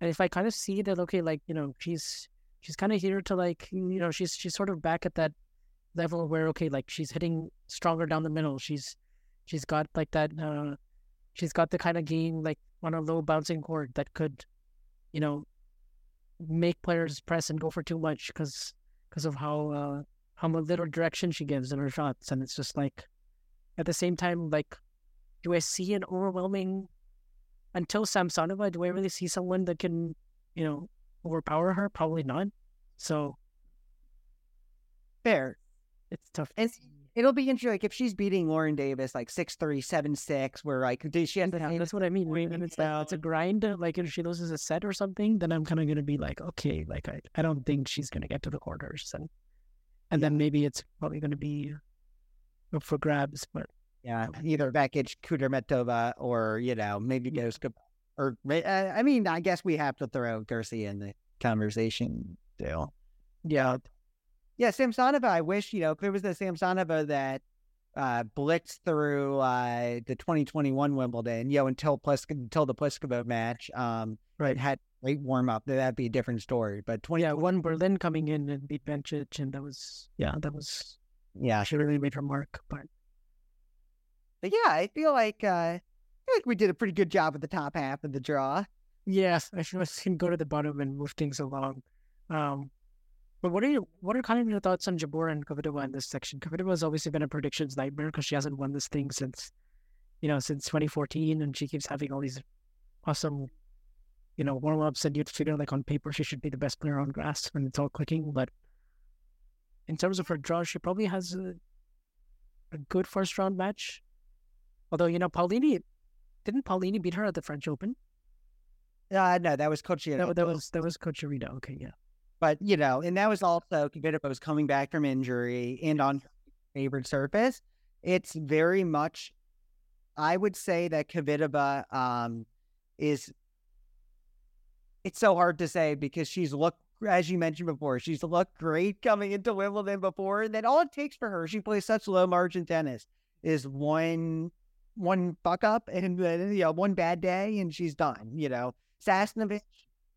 and if I kind of see that okay, like you know, she's she's kind of here to like you know, she's she's sort of back at that level where okay, like she's hitting stronger down the middle. She's she's got like that. uh She's got the kind of game like on a low bouncing court that could, you know, make players press and go for too much because because of how uh, how little direction she gives in her shots, and it's just like at the same time, like, do I see an overwhelming until Samsonova? Do I really see someone that can, you know, overpower her? Probably not. So Fair. it's tough. It'll be interesting. Like if she's beating Lauren Davis like six three seven six, where like she has to Yeah, that's what I mean. right? And it's like it's a grind. uh, Like if she loses a set or something, then I'm kind of gonna be like, okay, like I, I don't think she's gonna get to the quarters, and and then maybe it's probably gonna be up for grabs. But yeah either Vekic, Kudermetova, or you know maybe Goska, or uh, I mean I guess we have to throw Garcia in the conversation still. yeah, Yeah, Samsonova. I wish you know if it was the Samsonova that uh, blitzed through uh, the 2021 Wimbledon, you know, until Plisk- until the Pliskova match, um, Right. had great warm up. That'd be a different story. But 20, yeah, one Berlin coming in and beat Bencic, and that was yeah, that was yeah, she really made her mark. But But yeah, I feel like uh, I feel like we did a pretty good job with the top half of the draw. Yes, I should have can go to the bottom and move things along. Um, but what are your what are kind of your thoughts on Jabeur and Kvitova in this section? Kvitova has obviously been a predictions nightmare because she hasn't won this thing since, you know, since 2014, and she keeps having all these awesome, you know, warm ups, and you'd figure like on paper she should be the best player on grass when it's all clicking. But in terms of her draw, she probably has a, a good first round match. Although you know, Paolini didn't Paolini beat her at the French Open? Uh, no, that was Coach. That, that was that was Coach Okay, yeah. But you know, and that was also Kvitova was coming back from injury and on her favorite surface. It's very much, I would say that Kvitova um, is. It's so hard to say because she's looked, as you mentioned before, she's looked great coming into Wimbledon before, and then all it takes for her, she plays such low margin tennis, is one one fuck up and you know one bad day and she's done. You know, Sasnovich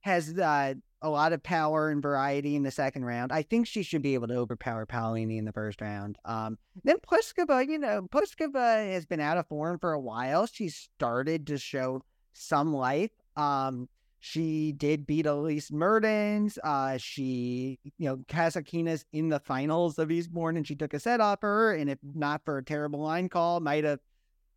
has uh, a lot of power and variety in the second round. I think she should be able to overpower Paolini in the first round. Um, then Pliskova, you know, Pliskova has been out of form for a while. She started to show some life. Um, she did beat Elise Mertens. Uh, she, you know, Kasatkina's in the finals of Eastbourne and she took a set off her. And if not for a terrible line call, might have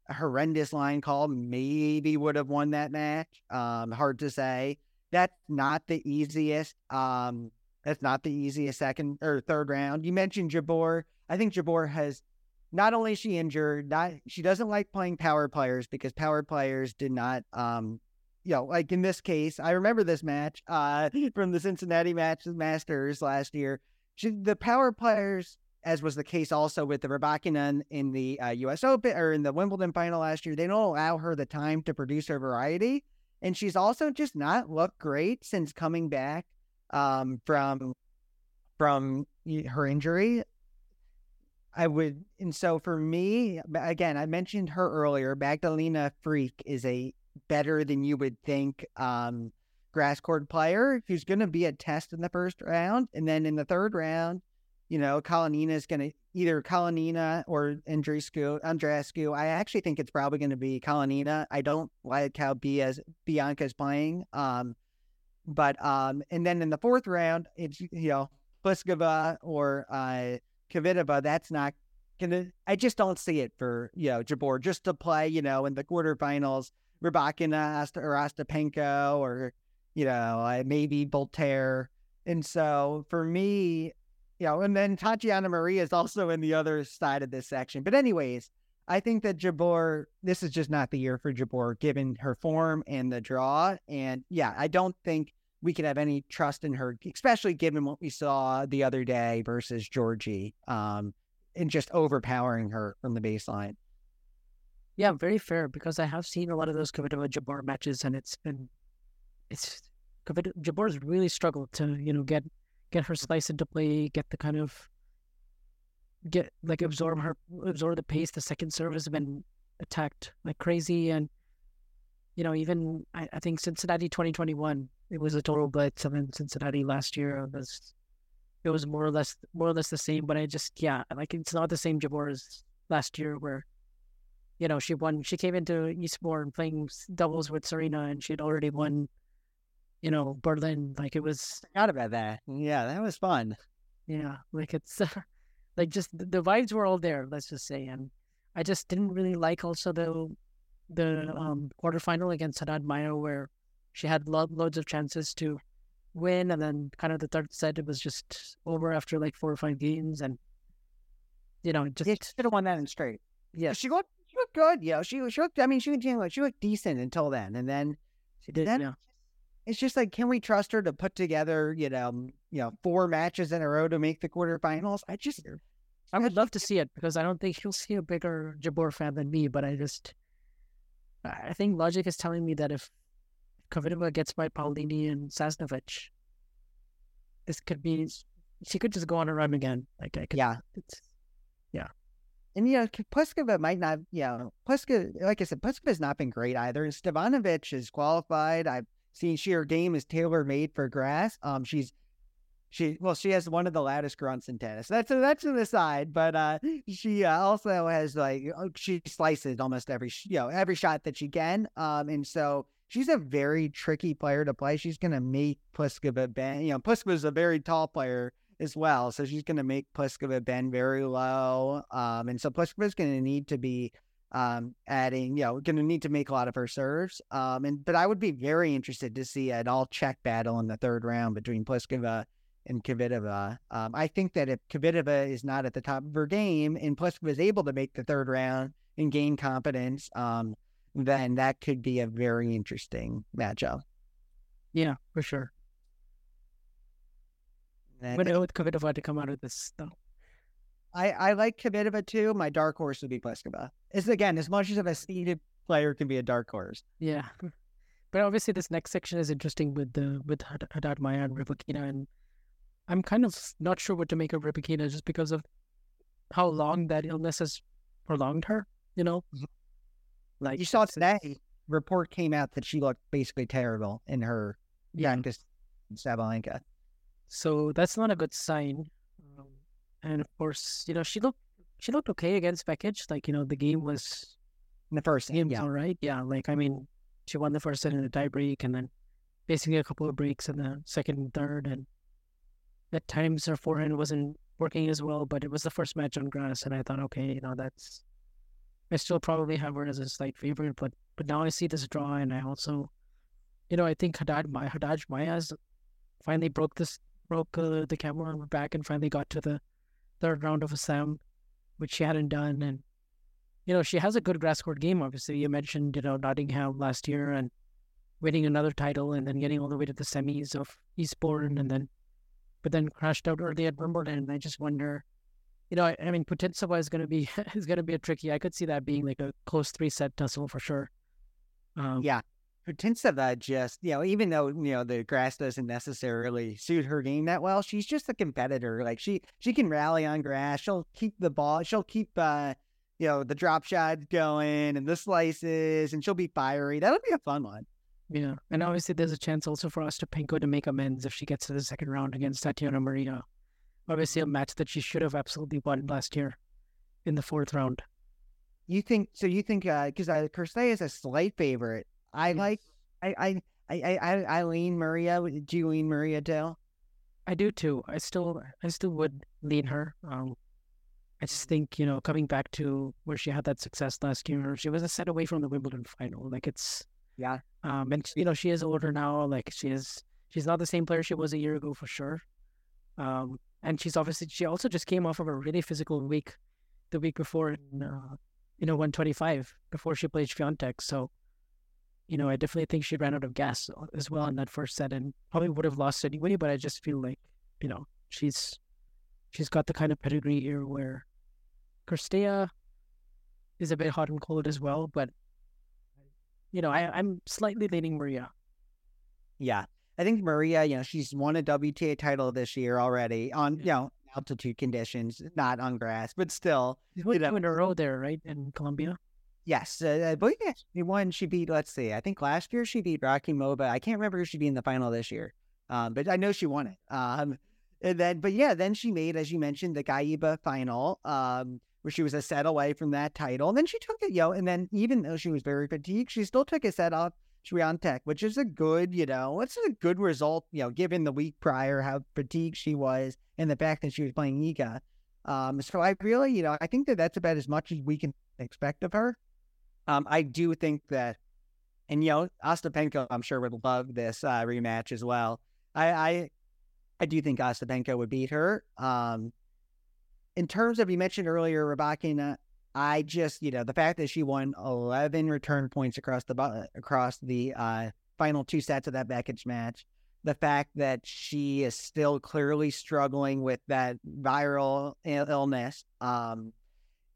a horrendous line call, maybe would have won that match. Um, hard to say. That's not the easiest. Um, that's not the easiest second or third round. You mentioned Jabeur. I think Jabeur has not only she injured, not she doesn't like playing power players because power players did not um you know, like in this case, I remember this match uh from the Cincinnati match Masters last year. She, the power players, as was the case also with the Rybakina in the uh, U.S. Open or in the Wimbledon final last year, they don't allow her the time to produce her variety, and she's also just not looked great since coming back um, from from her injury. I would, and so for me, again, I mentioned her earlier. Magdalena Frech is a better than you would think um, grass court player who's going to be a test in the first round, and then in the third round, you know, Kalinina is going to either Kalinina or Andreescu. Andreescu. I actually think it's probably going to be Kalinina. I don't like how Bia's, Bianca's playing. Um, but um, and then in the fourth round, it's you know Pliskova or uh, Kvitova, that's not gonna. I just don't see it for you know Jabeur just to play you know in the quarterfinals, Rybakina or Ostapenko or you know uh, maybe Boulter. And so for me, you know, and then Tatiana Maria is also in the other side of this section. But anyways, I think that Jabeur, this is just not the year for Jabeur given her form and the draw. And yeah, I don't think we could have any trust in her, especially given what we saw the other day versus Giorgi, um, and just overpowering her from the baseline. Yeah, very fair because I have seen a lot of those Kvitova Jabeur matches, and it's been it's Jabeur's really struggled to you know get get her slice into play, get the kind of get like absorb her absorb the pace. The second serve has been attacked like crazy, and you know even I, I think Cincinnati 2021 it was a total blitz. And then Cincinnati last year it was it was more or less more or less the same. But I just yeah, like it's not the same Jabeur as last year where you know she won. She came into Eastbourne playing doubles with Serena, and she had already won. You know Berlin, like it was. Forgot about that. Yeah, that was fun. Yeah, like it's like just the vibes were all there. Let's just say, and I just didn't really like also the the um quarterfinal against Haddad Maia where she had lo- loads of chances to win, and then kind of the third set it was just over after like four or five games, and you know just yeah, should have won that in straight. Yeah, she looked she looked good. You know, she she looked. I mean, she looked she looked decent until then, and then she did. Then, yeah. It's just like, can we trust her to put together, you know, you know, four matches in a row to make the quarterfinals? I just, I would love to see it because I don't think she'll see a bigger Jabeur fan than me. But I just, I think logic is telling me that if Kvitova gets by Paolini and Sasnovich, this could be she could just go on a run again. Like I could, yeah, it's yeah. And you know, Pliskova might not. You know, Pliskova, like I said, Pliskova has not been great either. And Stevanovic is qualified. I've seen she her game is tailor made for grass. Um, she's she well, she has one of the loudest grunts in tennis. That's a, that's an aside, but uh, she uh, also has like oh, she slices almost every you know every shot that she can. Um, and so she's a very tricky player to play. She's to make Pliskova bend. You know, Pliskova's a very tall player as well, so she's to make Pliskova bend very low. Um, and so Pliskova's to need to be um, adding, you know, going to need to make a lot of her serves. Um, and but I would be very interested to see an all Czech battle in the third round between Pliskova and Kvitova. Um, I think that if Kvitova is not at the top of her game and Pliskova is able to make the third round and gain confidence, um, then that could be a very interesting matchup. Yeah, for sure. But I would Kvitova to come out of this though. I, I like Kvitova too. My dark horse would be Pliskova. It's again as much as a seeded player can be a dark horse. Yeah, but obviously this next section is interesting with the with Had- Haddad Maia and Rybakina, and I'm kind of not sure what to make of Rybakina just because of how long that illness has prolonged her. You know, mm-hmm. like You saw today, report came out that she looked basically terrible in her Yeah. youngest Sabalenka. So that's not a good sign. And of course, you know, she looked she looked okay against Vekic. Like, you know, the game was In the first game yeah. all right. Yeah. Like I mean, she won the first set in a tie break and then basically a couple of breaks in the second and third and at times her forehand wasn't working as well, but it was the first match on grass and I thought, okay, you know, that's I still probably have her as a slight favorite, but but now I see this draw and I also you know, I think Haddad Maia Haddad Maia's finally broke this broke uh, the camera on her back and finally got to the third round of a Sam. which she hadn't done. And, you know, she has a good grass court game, obviously. You mentioned, you know, Nottingham last year and winning another title and then getting all the way to the semis of Eastbourne and then, but then crashed out early at Wimbledon. And I just wonder, you know, I, I mean, Putintseva is going to be, is going to be a tricky, I could see that being like a close three set tussle for sure. Um, yeah. Putintseva just, you know, even though, you know, the grass doesn't necessarily suit her game that well, she's just a competitor. Like she, she can rally on grass. She'll keep the ball. She'll keep, uh, you know, the drop shots going and the slices and she'll be fiery. That'll be a fun one. Yeah. And obviously there's a chance also for Ostapenko to pinko to make amends if she gets to the second round against Tatiana Maria. Obviously a match that she should have absolutely won last year in the fourth round. You think so? You think because uh, uh, is a slight favorite. I yes. like I I I I I lean Maria. Do you lean Maria too? I do too. I still I still would lean her. Um, I just think you know coming back to where she had that success last year, she was a set away from the Wimbledon final. Like it's yeah. Um, and you know she is older now. Like she is she's not the same player she was a year ago for sure. Um, and she's obviously she also just came off of a really physical week, the week before in uh, you know 125 before she played Swiatek. So you know I definitely think she ran out of gas as well in that first set and probably would have lost anyway. But I just feel like you know she's she's got the kind of pedigree here where Cirstea is a bit hot and cold as well, but you know I, I'm slightly leaning Maria. Yeah, I think Maria, you know, she's won a WTA title this year already on, you know, altitude conditions, not on grass, but still. She's won two in a row there, right, in Colombia? Yes, uh, I believe she won. She beat, let's see, I think last year she beat Rakhimova. I can't remember who she beat in the final this year, um, but I know she won it. Um, and then, but yeah, then she made, as you mentioned, the Gaiba final, um, where she was a set away from that title. And then she took it, yo, Know, and then even though she was very fatigued, she still took a set off Swiatek, which is a good, you know, it's a good result, you know, given the week prior, how fatigued she was and the fact that she was playing Iga. Um, so I really, you know, I think that that's about as much as we can expect of her. Um, I do think that, and you know, Ostapenko, I'm sure would love this uh, rematch as well. I, I, I do think Ostapenko would beat her. Um, in terms of you mentioned earlier, Rybakina, I just, you know, the fact that she won 11 return points across the across the uh, final two sets of that Vekic match, the fact that she is still clearly struggling with that viral illness, um,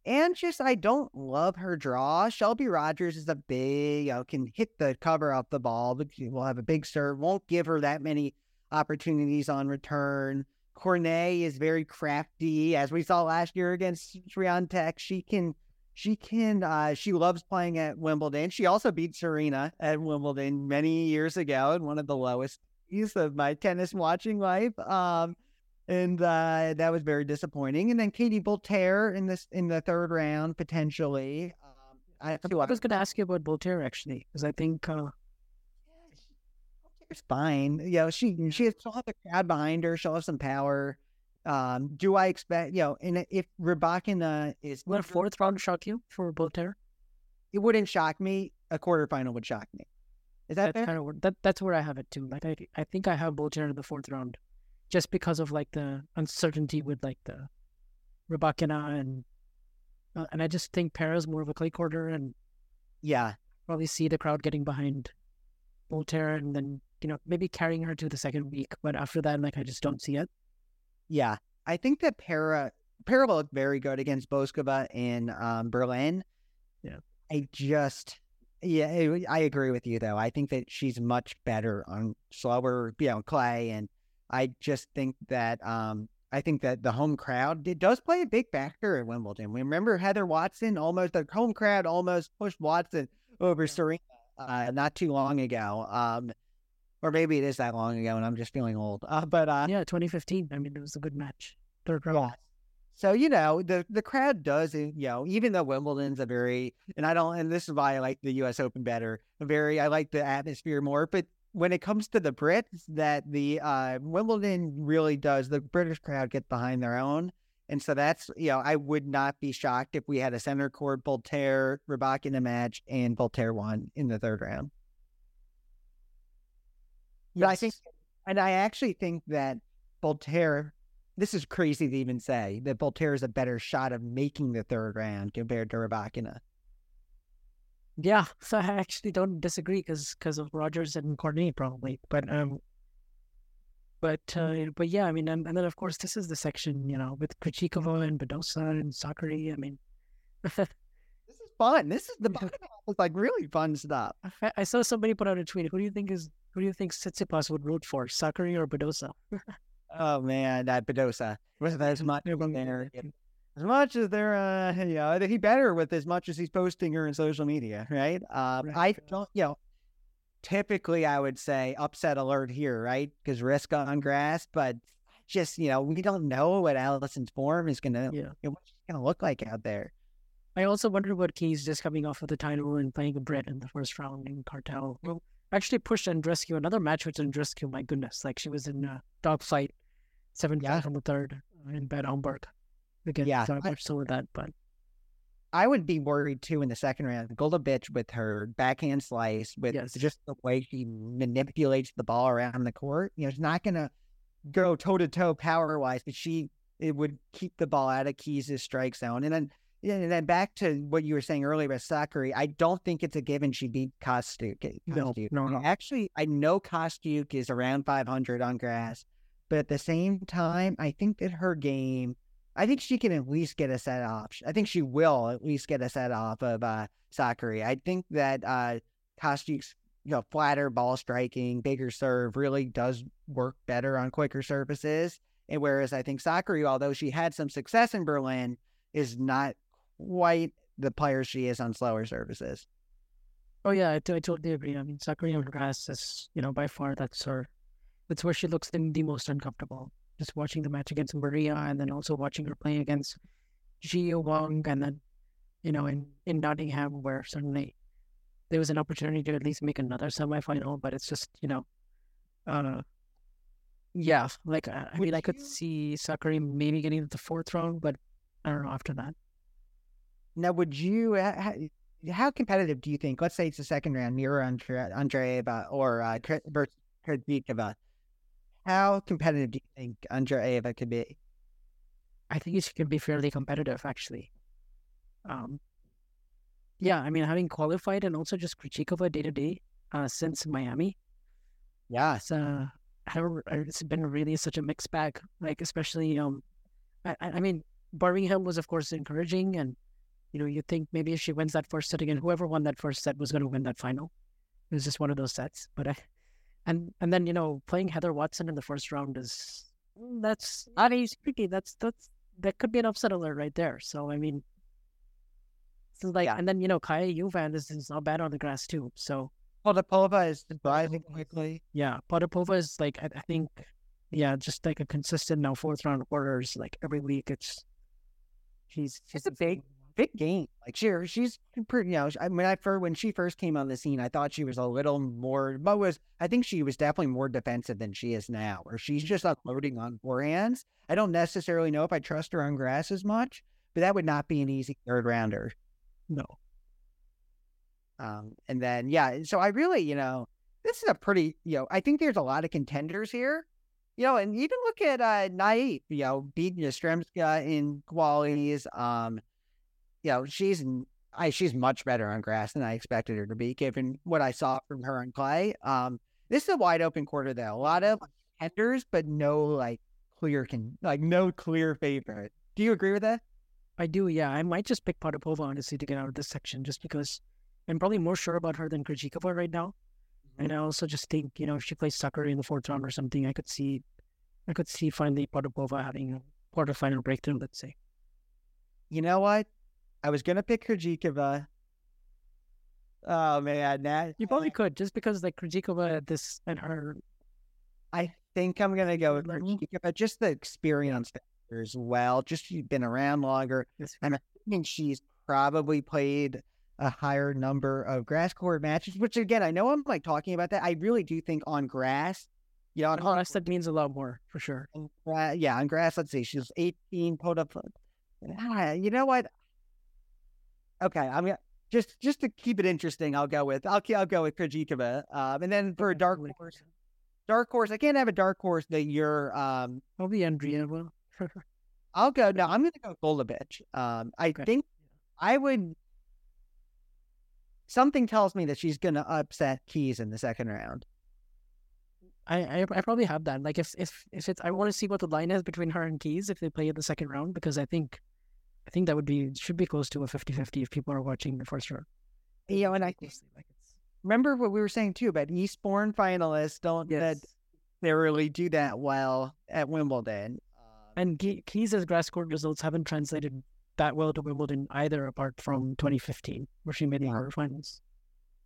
and just I don't love her draw. Shelby Rogers is a big, you know, can hit the cover off the ball, but will have a big serve. Won't give her that many opportunities on return. Cornet is very crafty, as we saw last year against Swiatek. She can, she can, uh, she loves playing at Wimbledon. She also beat Serena at Wimbledon many years ago in one of the lowest years of my tennis watching life. Um, and uh, that was very disappointing. And then Katie Boulter in this in the third round potentially. Um, I, I was going to ask you about Boulter actually, because I think uh, it's fine. You know, she she she'll have the crowd behind her. She'll have some power. Um, do I expect you know? And if Rybakina is would a fourth round shock you for Boulter? It wouldn't shock me. A quarterfinal would shock me. Is that that's kind of where, that that's where I have it too. Like I I think I have Boulter in the fourth round, just because of like the uncertainty with like the Rybakina and uh, and I just think Pera's more of a clay quarter and yeah, probably see the crowd getting behind Boulter and then you know, maybe carrying her to the second week, but after that, like I just don't see it. Yeah, I think that Para Para looked very good against Bouzkova in um, Berlin. Yeah, I just yeah, I agree with you though. I think that she's much better on slower, you know, clay, and I just think that um, I think that the home crowd it does play a big factor at Wimbledon. We remember Heather Watson almost the home crowd almost pushed Watson over Serena uh, not too long ago. Um, or maybe it is that long ago and I'm just feeling old. Uh, but uh, yeah, 2015. I mean, it was a good match. Third round. Yeah. So you know the the crowd does you know even though Wimbledon's a very and I don't and this is why I like the U.S. Open better. Very I like the atmosphere more, but when it comes to the Brits, that the uh, Wimbledon really does the British crowd get behind their own. And so that's, you know, I would not be shocked if we had a center court Boulter, Rybakina match and Boulter won in the third round. Yes. But I think, and I actually think that Boulter this is crazy to even say that Boulter is a better shot of making the third round compared to Rybakina. Yeah, so I actually don't disagree because because of Rogers and Cornet probably, but um, but uh, but yeah, I mean, and, and then of course this is the section you know with Krejcikova and Badosa and Sakkari. I mean, this is fun. This is the bottom like really fun stuff. I, I saw somebody put out a tweet. Who do you think is who do you think Tsitsipas would root for, Sakkari or Badosa? oh man, that Badosa with as much there, as much as they're uh, you know, he better with as much as he's posting her in social media, right? Uh, right. I don't, you know, typically I would say upset alert here, right? Because risk on grass, but just you know we don't know what Allison's form is gonna, yeah. You know, gonna look like out there. I also wonder what Keys just coming off of the title and playing a Brit in the first round in Kartal. Well, actually pushed Andreescu another match with Andreescu. My goodness, like she was in a dogfight, seven yeah. on the third in Bad Homburg. Again, yeah, not much so with that, but I would be worried too in the second round. Golubic with her backhand slice, with yes. just the way she manipulates the ball around the court. You know, she's not going to go toe to toe power wise, but she it would keep the ball out of Keys' strike zone. And then and then back to what you were saying earlier about Sakkari, I don't think it's a given she beat Kostyuk. Eh, no, no, no. Actually, I know Kostyuk is around 500 on grass, but at the same time, I think that her game I think she can at least get a set off. I think she will at least get a set off of uh, Sakkari. I think that uh, you know, flatter ball striking, bigger serve really does work better on quicker surfaces. And whereas I think Sakkari, although she had some success in Berlin, is not quite the player she is on slower surfaces. Oh yeah, I, t- I totally agree. I mean, Sakkari on grass is, you know, by far that's her. That's where she looks the, the most uncomfortable just watching the match against Maria and then also watching her play against Ji Wong and then, you know, in, in Nottingham where certainly there was an opportunity to at least make another semifinal, but it's just, you know, uh, yeah, like I, I mean, I could see Sakkari maybe getting to the fourth round, but I don't know after that. Now, would you? How, how competitive do you think? Let's say it's the second round, Mira Andre, Andreeva or uh, Krejcikova how competitive do you think Andreeva could be? I think she can be fairly competitive, actually. Um, yeah, I mean, having qualified and also just critique Krejcikova day to day uh, since Miami. Yeah, it's, uh, it's been really such a mixed bag. Like, especially, um, I, I mean, Birmingham was, of course, encouraging. And, you know, you think maybe if she wins that first set again, whoever won that first set was going to win that final. It was just one of those sets. But I, and and then you know playing Heather Watson in the first round is mm, that's not easy. That's that's that could be an upset alert right there. So I mean, so like, yeah. and then you know Kaja Juvan is, is not bad on the grass too. So Potapova is rising quickly. Yeah, Potapova is like I, I, think, yeah, just like a consistent now fourth round quarters like every week. It's she's she's a big big game. Like she, she's pretty. You know, I mean, I first when she first came on the scene, I thought she was a little more. But was I think she was definitely more defensive than she is now, where she's just unloading on forehands. I don't necessarily know if I trust her on grass as much, but that would not be an easy third rounder. No. Um, and then yeah, so I really, you know, this is a pretty, you know, I think there's a lot of contenders here. You know, and even look at uh Naive, you know, beating Yastremska in qualies. Um, you know, she's I she's much better on grass than I expected her to be, given what I saw from her on clay. Um, this is a wide open quarter though. A lot of contenders, but no like clear can like no clear favorite. Do you agree with that? I do, yeah. I might just pick Potapova honestly to get out of this section just because I'm probably more sure about her than Krejcikova right now. Mm-hmm. And I also just think, you know, if she plays Sakkari in the fourth round or something, I could see I could see finally Potapova having a quarterfinal breakthrough, let's say. You know what? I was gonna pick Krejcikova. Oh man, that you probably could just because like Krejcikova this and her. I think I'm gonna go with Krejcikova. Just the experience as well. Just she's been around longer. I'm thinking she's probably played a higher number of grass court matches. Which again, I know I'm like talking about that. I really do think on grass. You know, on grass that means a lot more for sure. Uh, yeah, on grass, let's see, she's 18 put up. Ah, you know what? Okay, I'm gonna just just to keep it interesting. I'll go with I'll I'll go with Krejcikova. Um, and then for a dark horse, dark horse, I can't have a dark horse that you're um. Probably Andrea. I'll go. No, I'm going to go Golubic. Um, I Okay. think I would. Something tells me that she's going to upset Keys in the second round. I, I I probably have that. Like if if if it's I want to see what the line is between her and Keys if they play in the second round because I think I think that would be should be close to a 50-50 if people are watching the first round. Know, and I think, Like it's remember what we were saying too about Eastbourne finalists don't yes. necessarily do that well at Wimbledon. Um, And Ke- Keys' grass court results haven't translated that well to Wimbledon either, apart from 2015, where she made the Yeah. quarterfinals.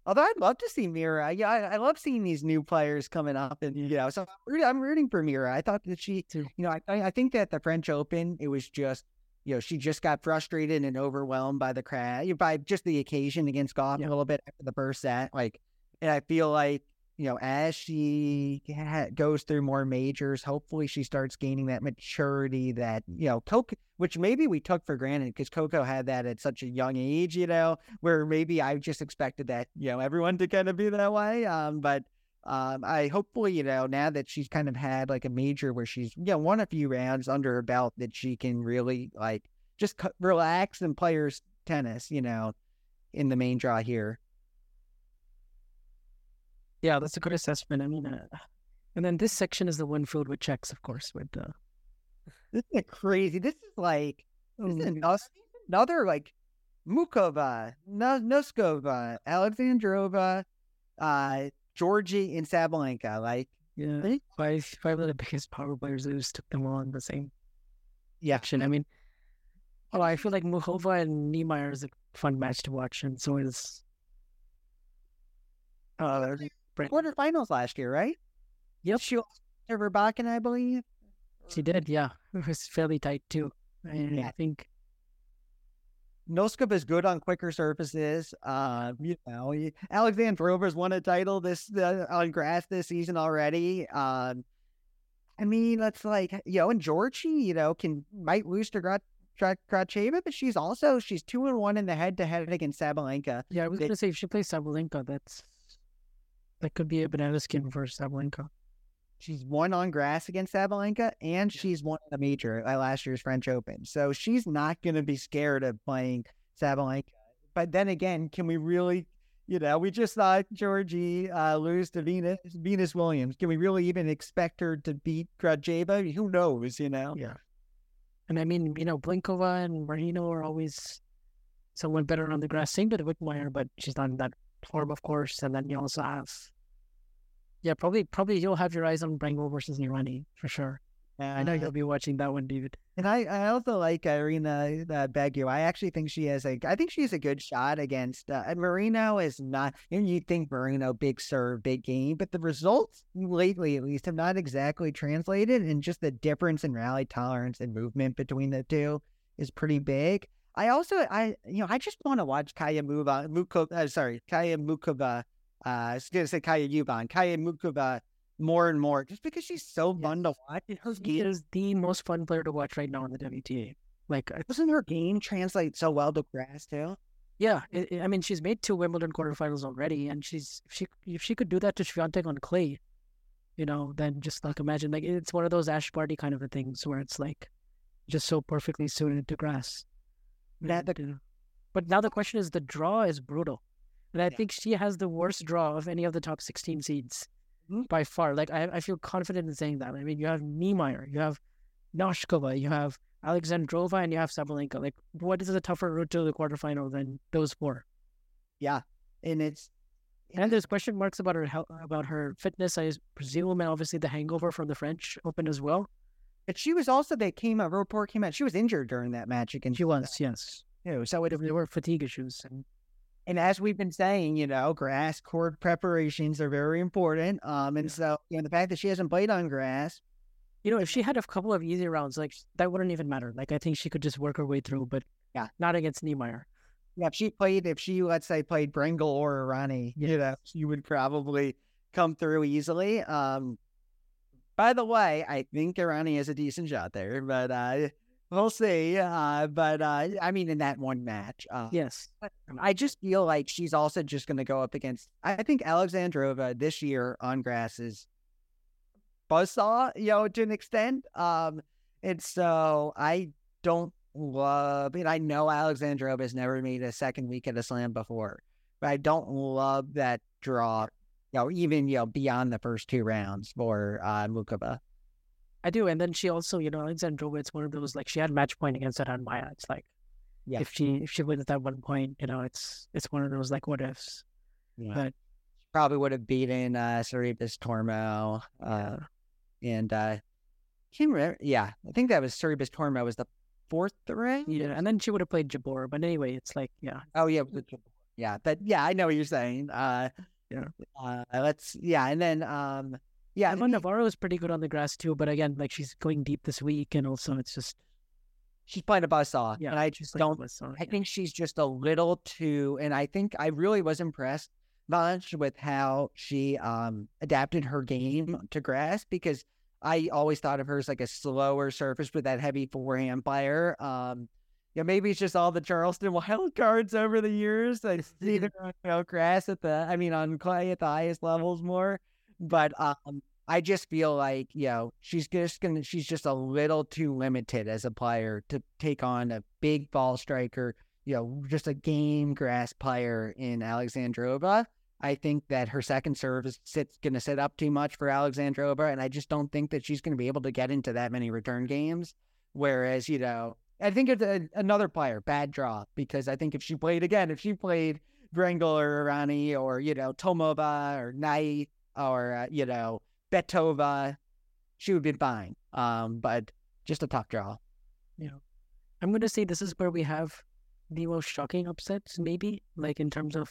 Although I'd love to see Mira. Yeah, I, I love seeing these new players coming up, and you know, so I'm rooting, I'm rooting for Mira. I thought that she, you know, I I think that the French Open, it was just, you know, she just got frustrated and overwhelmed by the crowd, by just the occasion against Gauff Yeah. a little bit after the first set. Like, and I feel like, you know, as she ha- goes through more majors, hopefully she starts gaining that maturity that, you know, Coco, which maybe we took for granted because Coco had that at such a young age, you know, where maybe I just expected that, you know, everyone to kind of be that way. Um, but um, I hopefully, you know, now that she's kind of had like a major where she's, you know, won a few rounds under her belt, that she can really like just cu- relax and play her tennis, you know, in the main draw here. Yeah, that's a good assessment. I mean, uh, and then this section is the one filled with Czechs, of course, with uh, This is crazy. This is like this is Mm. another, another like Muchova, no, Noskova, Alexandrova, uh, Giorgi, and Sabalenka. Like, yeah, Right? five five of the biggest power players. Just took them all in the same yeah, action. I mean, oh, I feel like Muchova and Niemeier is a fun match to watch, and so is uh, Brent. quarterfinals last year, right? Yep. She lost to Verbakken, I believe. She did, yeah. It was fairly tight too. And Yeah. I think Noskova is good on quicker surfaces. Uh, you know, y- Alexandrova's won a title this uh, on grass this season already. Um, I mean, that's like you know, and Giorgi, you know, can might lose to Grat- Gracheva, but she's also she's two and one in the head to head against Sabalenka. yeah, I was gonna say if she plays Sabalenka, that's that could be a banana skin for Sabalenka. She's won on grass against Sabalenka, and she's won a major at last year's French Open. So she's not going to be scared of playing Sabalenka. But then again, can we really, you know, we just saw Giorgi uh, lose to Venus Venus Williams. Can we really even expect her to beat Gracheva? Who knows, you know? Yeah. And I mean, you know, Blinkova and Marino are always somewhat better on the grass. Same with Wickmayer, but she's not in that form, of course. And then you also have, yeah, probably probably you'll have your eyes on Brengle versus Nirani for sure. I know Uh, you'll be watching that one, David. And I, I also like Irina uh, Begu. I actually think she has a, I think she's a good shot against, uh, and Marino is not, and you think Marino, big serve, big game, but the results lately at least have not exactly translated. And just the difference in rally tolerance and movement between the two is pretty big. I also, I, you know, I just want to watch Kaya Muva, Muko, uh, sorry, Kaya Muchova, uh, I was going to say Kaya Yuban, Kaya Muchova more and more, just because she's so fun to watch. Her She game is the most fun player to watch right now in the WTA. Like, doesn't her game translate so well to grass too? yeah, it, it- I mean, she's made two Wimbledon quarterfinals already, and she's if she if she could do that to Swiatek on clay, you know, then just like imagine like it's one of those Ash Barty kind of a things where it's like just so perfectly suited to grass. That uh, but now the question is, the draw is brutal, and I Yeah. think she has the worst draw of any of the top sixteen seeds Mhm. by far. Like I, I feel confident in saying that. I mean, you have Niemeier, you have Noskova, you have Alexandrova, and you have Sabalenka. Like, what is a tougher route to the quarterfinal than those four? Yeah, and it's And there's question marks about her health, about her fitness. I presume, and obviously the hangover from the French Open as well. but she was also they came a report came out. She was injured during that match against She was, yes. you. So it, There were fatigue issues, and and as we've been saying, you know, grass court preparations are very important. Um, and Yeah. so you know the fact that she hasn't played on grass, you know, if she had a couple of easy rounds, like that wouldn't even matter. Like I think she could just work her way through, but Yeah. not against Niemeier. yeah, if she played, if she let's say played Brengle or Irani, you know, she would probably come through easily. Um, by the way, I think Irani has a decent shot there, but uh, we'll see. Uh, but uh, I mean, in that one match, uh, Yes, I just feel like she's also just going to go up against. I think Alexandrova this year on grass is buzzsaw, you know, to an extent. Um, And so I don't love it. I know Alexandrova has never made a second week at a slam before, but I don't love that draw, you know, even, you know, beyond the first two rounds for uh, Muchova. I do. And then she also, you know, Alexandrova, it's one of those like she had match point against Haddad Maia. It's like Yeah. if she if she wins at that one point, you know, it's it's one of those like what ifs. Yeah. But Probably would have beaten uh, Sorribes Tormo. Uh, yeah. and uh, can't remember. Yeah, I think that was Sorribes Tormo was the fourth round. yeah, and then she would have played Jabeur. But anyway, it's like yeah, Oh yeah, it was the- yeah, but yeah, I know what you're saying. Uh, Yeah. Uh, let's yeah, and then um, yeah, Emma Navarro is pretty good on the grass too. But again, like she's going deep this week, and also it's just she's playing a buzzsaw, yeah, and I just don't. so- I yeah. think she's just a little too, and I think I really was impressed, Vansh, with how she um adapted her game to grass because I always thought of her as like a slower surface with that heavy forehand fire. Um, yeah, maybe it's just all the Charleston wild cards over the years. I see her on you know, grass at the, I mean, on clay at the highest levels more. But um, I just feel like you know she's just gonna, she's just a little too limited as a player to take on a big ball striker. You know, just a game grass player in Alexandrova. I think that her second serve is going to set up too much for Alexandrova, and I just don't think that she's going to be able to get into that many return games. Whereas, you know, I think it's a, another player, bad draw, because I think if she played again, if she played Brengle or Irani or, you know, Tomova or Knight or, uh, you know, Betova, she would be fine. Um, but just a tough draw. Yeah. I'm gonna say this is where we have the most shocking upsets, maybe like in terms of,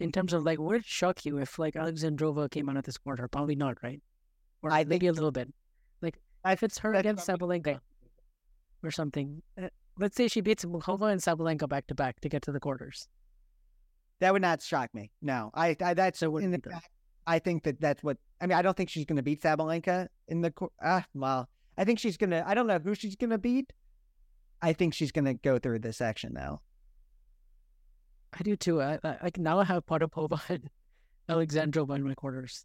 in terms of like, would it shock you if like Alexandrova came out at this quarter? Probably not, right? Or I maybe a little bit. Like if it's her against Sabalenka or something, uh, let's say she beats Muchova and Sabalenka back to back to get to the quarters. That would not shock me. No, I, I that's So in the I think that that's what I mean. I don't think she's going to beat Sabalenka in the ah. Well, I think she's going to. I don't know who she's going to beat. I think she's going to go through this section though. I do too. I, I like now I have Potapova and Alexandrova in my quarters.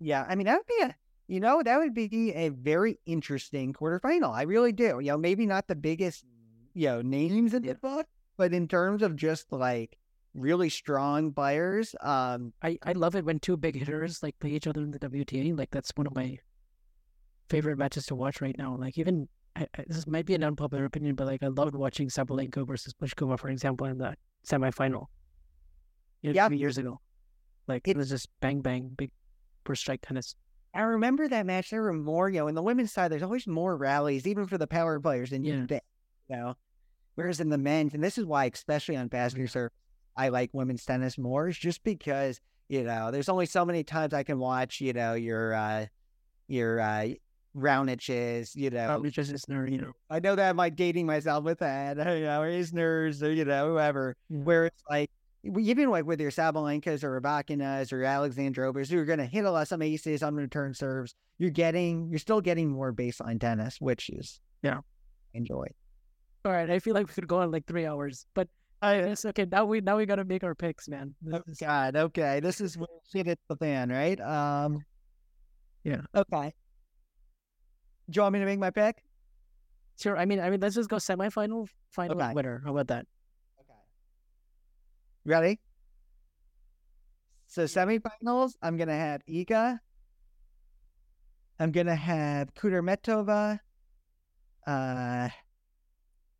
Yeah, I mean that would be a you know that would be a very interesting quarterfinal. I really do. You know, maybe not the biggest you know names in the book, but in terms of just like really strong players, um, I, I love it when two big hitters like play each other in the WTA. Like that's one of my favorite matches to watch right now. Like even I, I, this might be an unpopular opinion, but like I loved watching Sabalenka versus Pliskova, for example, in the semifinal. You know, Yeah. years ago. Like it was just bang bang, big first strike tennis. I remember that match. There were more, you know, in the women's side, there's always more rallies, even for the power players than Yeah. you you know. Whereas in the men's, and this is why, especially on faster serve, I like women's tennis more, is just because, you know, there's only so many times I can watch, you know, your, uh, your, uh, you know. Probably just Isner, you know. I know that I'm like dating myself with that, you know, or Isners or, you know, whoever, Yeah. where it's like, even like with your Sabalenkas or Rybakinas or Alexandrovas, you're going to hit a lot some aces on return serves. You're getting, you're still getting more baseline tennis, which is, Yeah. enjoy. All right, I feel like we could go on like three hours, but I it's okay. Now we now we gotta make our picks, man. Oh, is- God. Okay. This is where shit hits the fan, right? Um, Yeah. Okay. Do you want me to make my pick? Sure. I mean, I mean, let's just go semifinal, final Okay. winner. How about that? Okay. Ready? So semifinals, I'm gonna have Iga. I'm gonna have Kudermetova. Uh,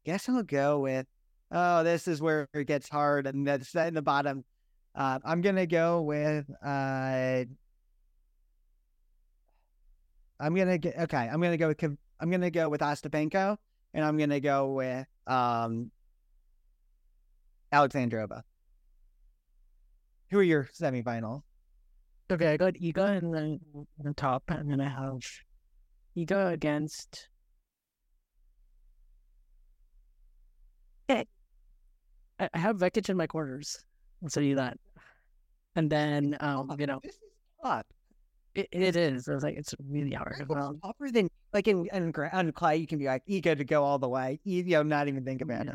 guess I'll go with. Oh, this is where it gets hard, and that's in the bottom. Uh, I'm gonna go with. Uh, I'm gonna get okay. I'm gonna go with. I'm gonna go with Ostapenko, and I'm gonna go with um Alexandrova. Who are your semifinal? Okay, I got Iga in the, the top, and then I have Iga against. Eh, I I have Vekic in my quarters. I'll tell you that. And then, um, you know, This is tough. it, it is. I was like, it's really hard. Well, tougher than like in, on clay. You can be like ego to go all the way. You know, not even think about it.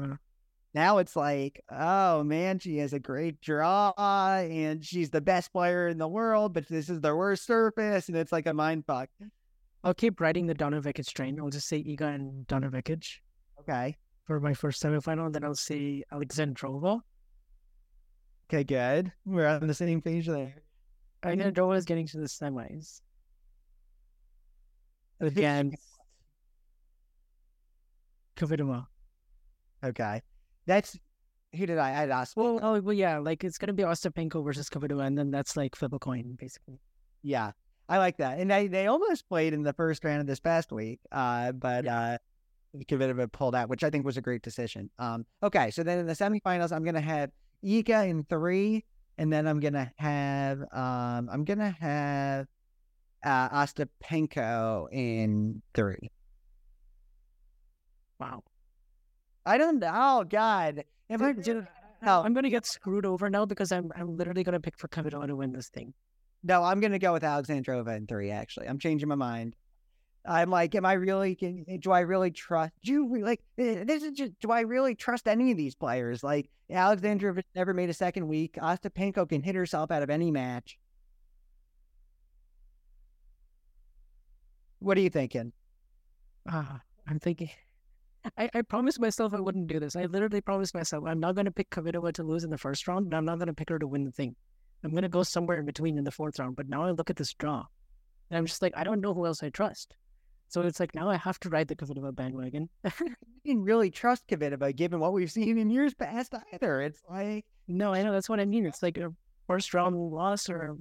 Now it's like, oh man, she has a great draw and she's the best player in the world, but this is the worst surface, and it's like a mind fuck. I'll keep writing the Donna Vekic train. I'll just say Iga and Donna Vekic Okay. For my first semifinal. Then I'll say Alexandrova. Okay, good. We're on the same page there. Alexandrova is getting to the semis against Kvitova. Okay. That's who did I? I asked. Well, oh, well, yeah, like it's gonna be Ostapenko versus Kvitova, and then that's like flip a coin, basically. Yeah, I like that. And they, they almost played in the first round of this past week, uh, but uh, Kvitova pulled out, which I think was a great decision. Um, okay, so then in the semifinals, I'm gonna have Iga in three, and then I'm gonna have um, I'm gonna have uh, Ostapenko in three. Wow. I don't know. Oh God, if I dude, no, I'm gonna get screwed over now because I'm I'm literally gonna pick for Kvitova to win this thing. no, I'm gonna go with Alexandrova in three. Actually, I'm changing my mind. I'm like, am I really? Do I really trust? You like? eh, This is just. Do I really trust any of these players? Like Alexandrova never made a second week. Ostapenko can hit herself out of any match. What are you thinking? Ah, I'm thinking. I, I promised myself I wouldn't do this. I literally promised myself I'm not gonna pick Kvitova to lose in the first round, and I'm not gonna pick her to win the thing. I'm gonna go somewhere in between in the fourth round. But now I look at this draw, and I'm just like, I don't know who else I trust. So it's like now I have to ride the Kvitova bandwagon. You didn't really trust Kvitova, given what we've seen in years past either. It's like, No, I know that's what I mean. It's like a first round loss or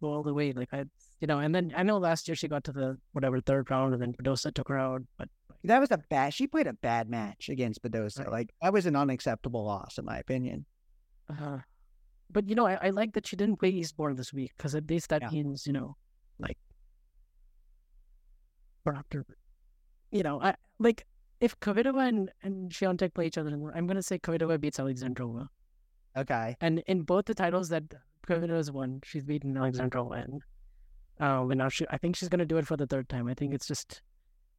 go all the way. Like I, you know, and then I know last year she got to the whatever third round, and then Badosa took her out. But that was a bad. She played a bad match against Badosa. Right. Like that was an unacceptable loss, in my opinion. uh, but you know, I, I like that she didn't play Eastbourne this week because at least that Yeah. means you know, like, after, you know, I like if Kvitova and and Swiatek play each other, I'm gonna say Kvitova beats Alexandrova. Okay. And in both the titles that Kvitova's won, she's beaten Alexandrova, and um, and now she, I think she's gonna do it for the third time. I think it's just,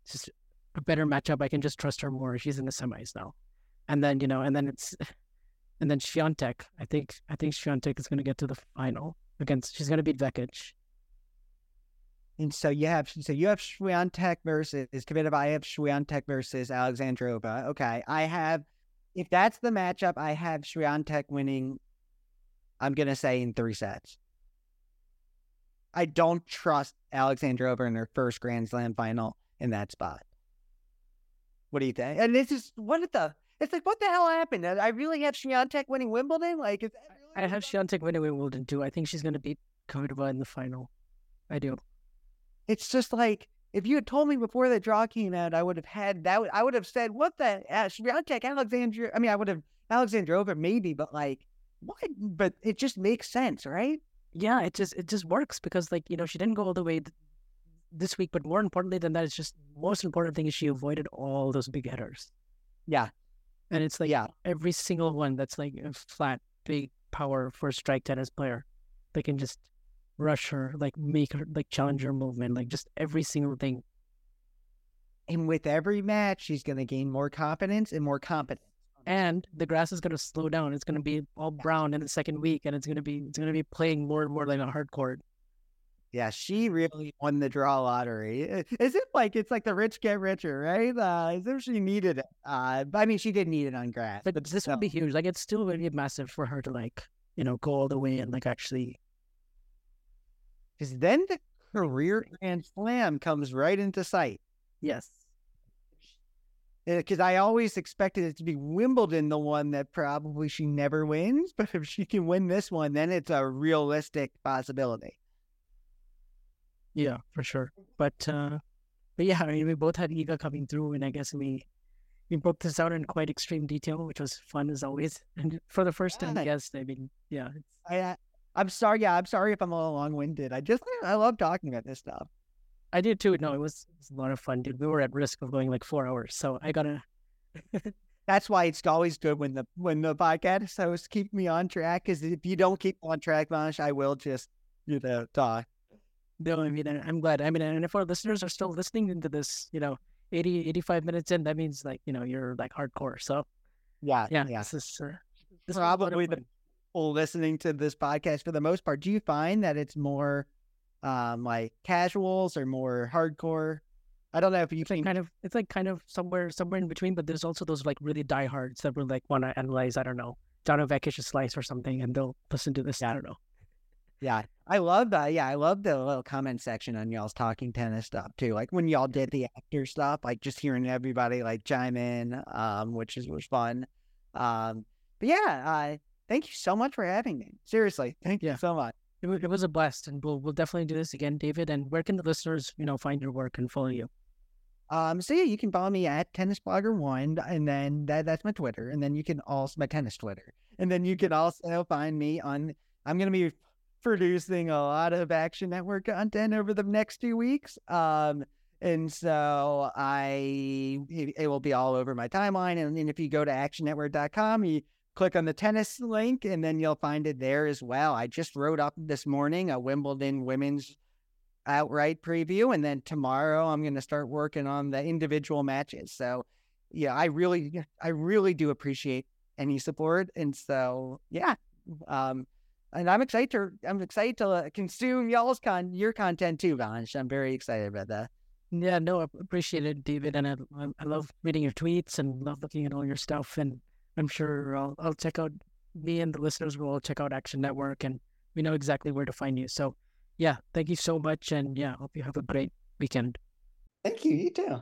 it's just a better matchup. I can just trust her more. She's in the semis now, and then you know, and then it's, and then Swiatek. I think I think Swiatek is gonna get to the final against. She's gonna beat Vekic. And so you have so you have Swiatek versus Kvitova. I have Swiatek versus Alexandrova. Okay, I have if that's the matchup, I have Swiatek winning. I'm gonna say in three sets. I don't trust Alexandrova in her first Grand Slam final in that spot. What do you think? And this is what the it's like what the hell happened? I really have Swiatek winning Wimbledon. Like really I have Swiatek winning Wimbledon too. I think she's gonna beat Kvitova in the final. I do. It's just like if you had told me before the draw came out, I would have had that. I would have said, "What the? Uh, Swiatek, Alexandra." I mean, I would have Alexandrova maybe, but like, what? But it just makes sense, right? Yeah, it just it just works because like you know she didn't go all the way th- this week, but more importantly than that, it's just most important thing is she avoided all those big hitters, Yeah, and it's like yeah, every single one that's like a flat big power for a strike tennis player, they can just rush her, like make her like challenge her movement, like just every single thing. and with every match, she's going to gain more confidence and more competence. And the grass is gonna slow down. It's gonna be all brown in the second week, and it's gonna be it's gonna be playing more and more like a hard court. Yeah, she really won the draw lottery. Is it like it's like the rich get richer, right? Uh, as if she needed it. Uh, I mean, she didn't need it on grass. But this would be huge. Like it's still going to be massive for her to like, you know, go all the way and like actually. Because then the career Grand Slam comes right into sight. Yes. Because I always expected it to be Wimbledon, the one that probably she never wins. But if she can win this one, then it's a realistic possibility. Yeah, for sure. But uh but yeah, I mean we both had Iga coming through and I guess we we broke this out in quite extreme detail, which was fun as always. And for the first time Yeah. guest, I mean, yeah. I, I'm sorry. Yeah, I'm sorry if I'm a little long winded. I just I love talking about this stuff. I did too. No, it was, it was a lot of fun, dude. We were at risk of going like four hours. So I gotta That's why it's always good when the when the podcast hosts keep me on track. Because if you don't keep on track, Manish, I will just you know talk. no, I mean I'm glad. I mean and if our listeners are still listening into this, you know, 80, 85 minutes in, that means like, you know, you're like hardcore. So Yeah, yeah, yeah. this is uh, this Probably the fun. People listening to this podcast for the most part. Do you find that it's more um, like casuals or more hardcore? I don't know if you It's like think kind of it's like kind of somewhere somewhere in between, but there's also those like really diehards that will like want to analyze, I don't know, Donna Vekic's slice or something, and they'll listen to this. I don't know. Yeah, I love that. Yeah, I love the little comment section on y'all's talking tennis stuff too. Like when y'all did the actor stuff, like just hearing everybody like chime in, um, which is was fun. Um, but yeah, uh, thank you so much for having me. Seriously, thank Yeah. you so much. It, it was a blast, and we'll we'll definitely do this again, David. And where can the listeners, you know, find your work and follow you? Um, so yeah, you can follow me at Tennis Blogger One, and then that that's my Twitter, and then you can also my tennis Twitter, and then you can also find me on. I'm gonna be producing a lot of Action Network content over the next few weeks. Um, and so I it, it will be all over my timeline, and, and if you go to ActionNetwork.com, you click on the tennis link, and then you'll find it there as well. I just wrote up this morning a Wimbledon women's outright preview and then tomorrow i'm going to start working on the individual matches so yeah i really i really do appreciate any support and so yeah um and i'm excited to i'm excited to uh, consume y'all's con your content too Vansh. i'm very excited about that Yeah, no, I appreciate it, David, and I, I- I love reading your tweets and love looking at all your stuff. And I'm sure I'll I'll check out me and the listeners will all check out Action Network, and we know exactly where to find you. So, yeah, thank you so much, and yeah, hope you have a great weekend. thank you you too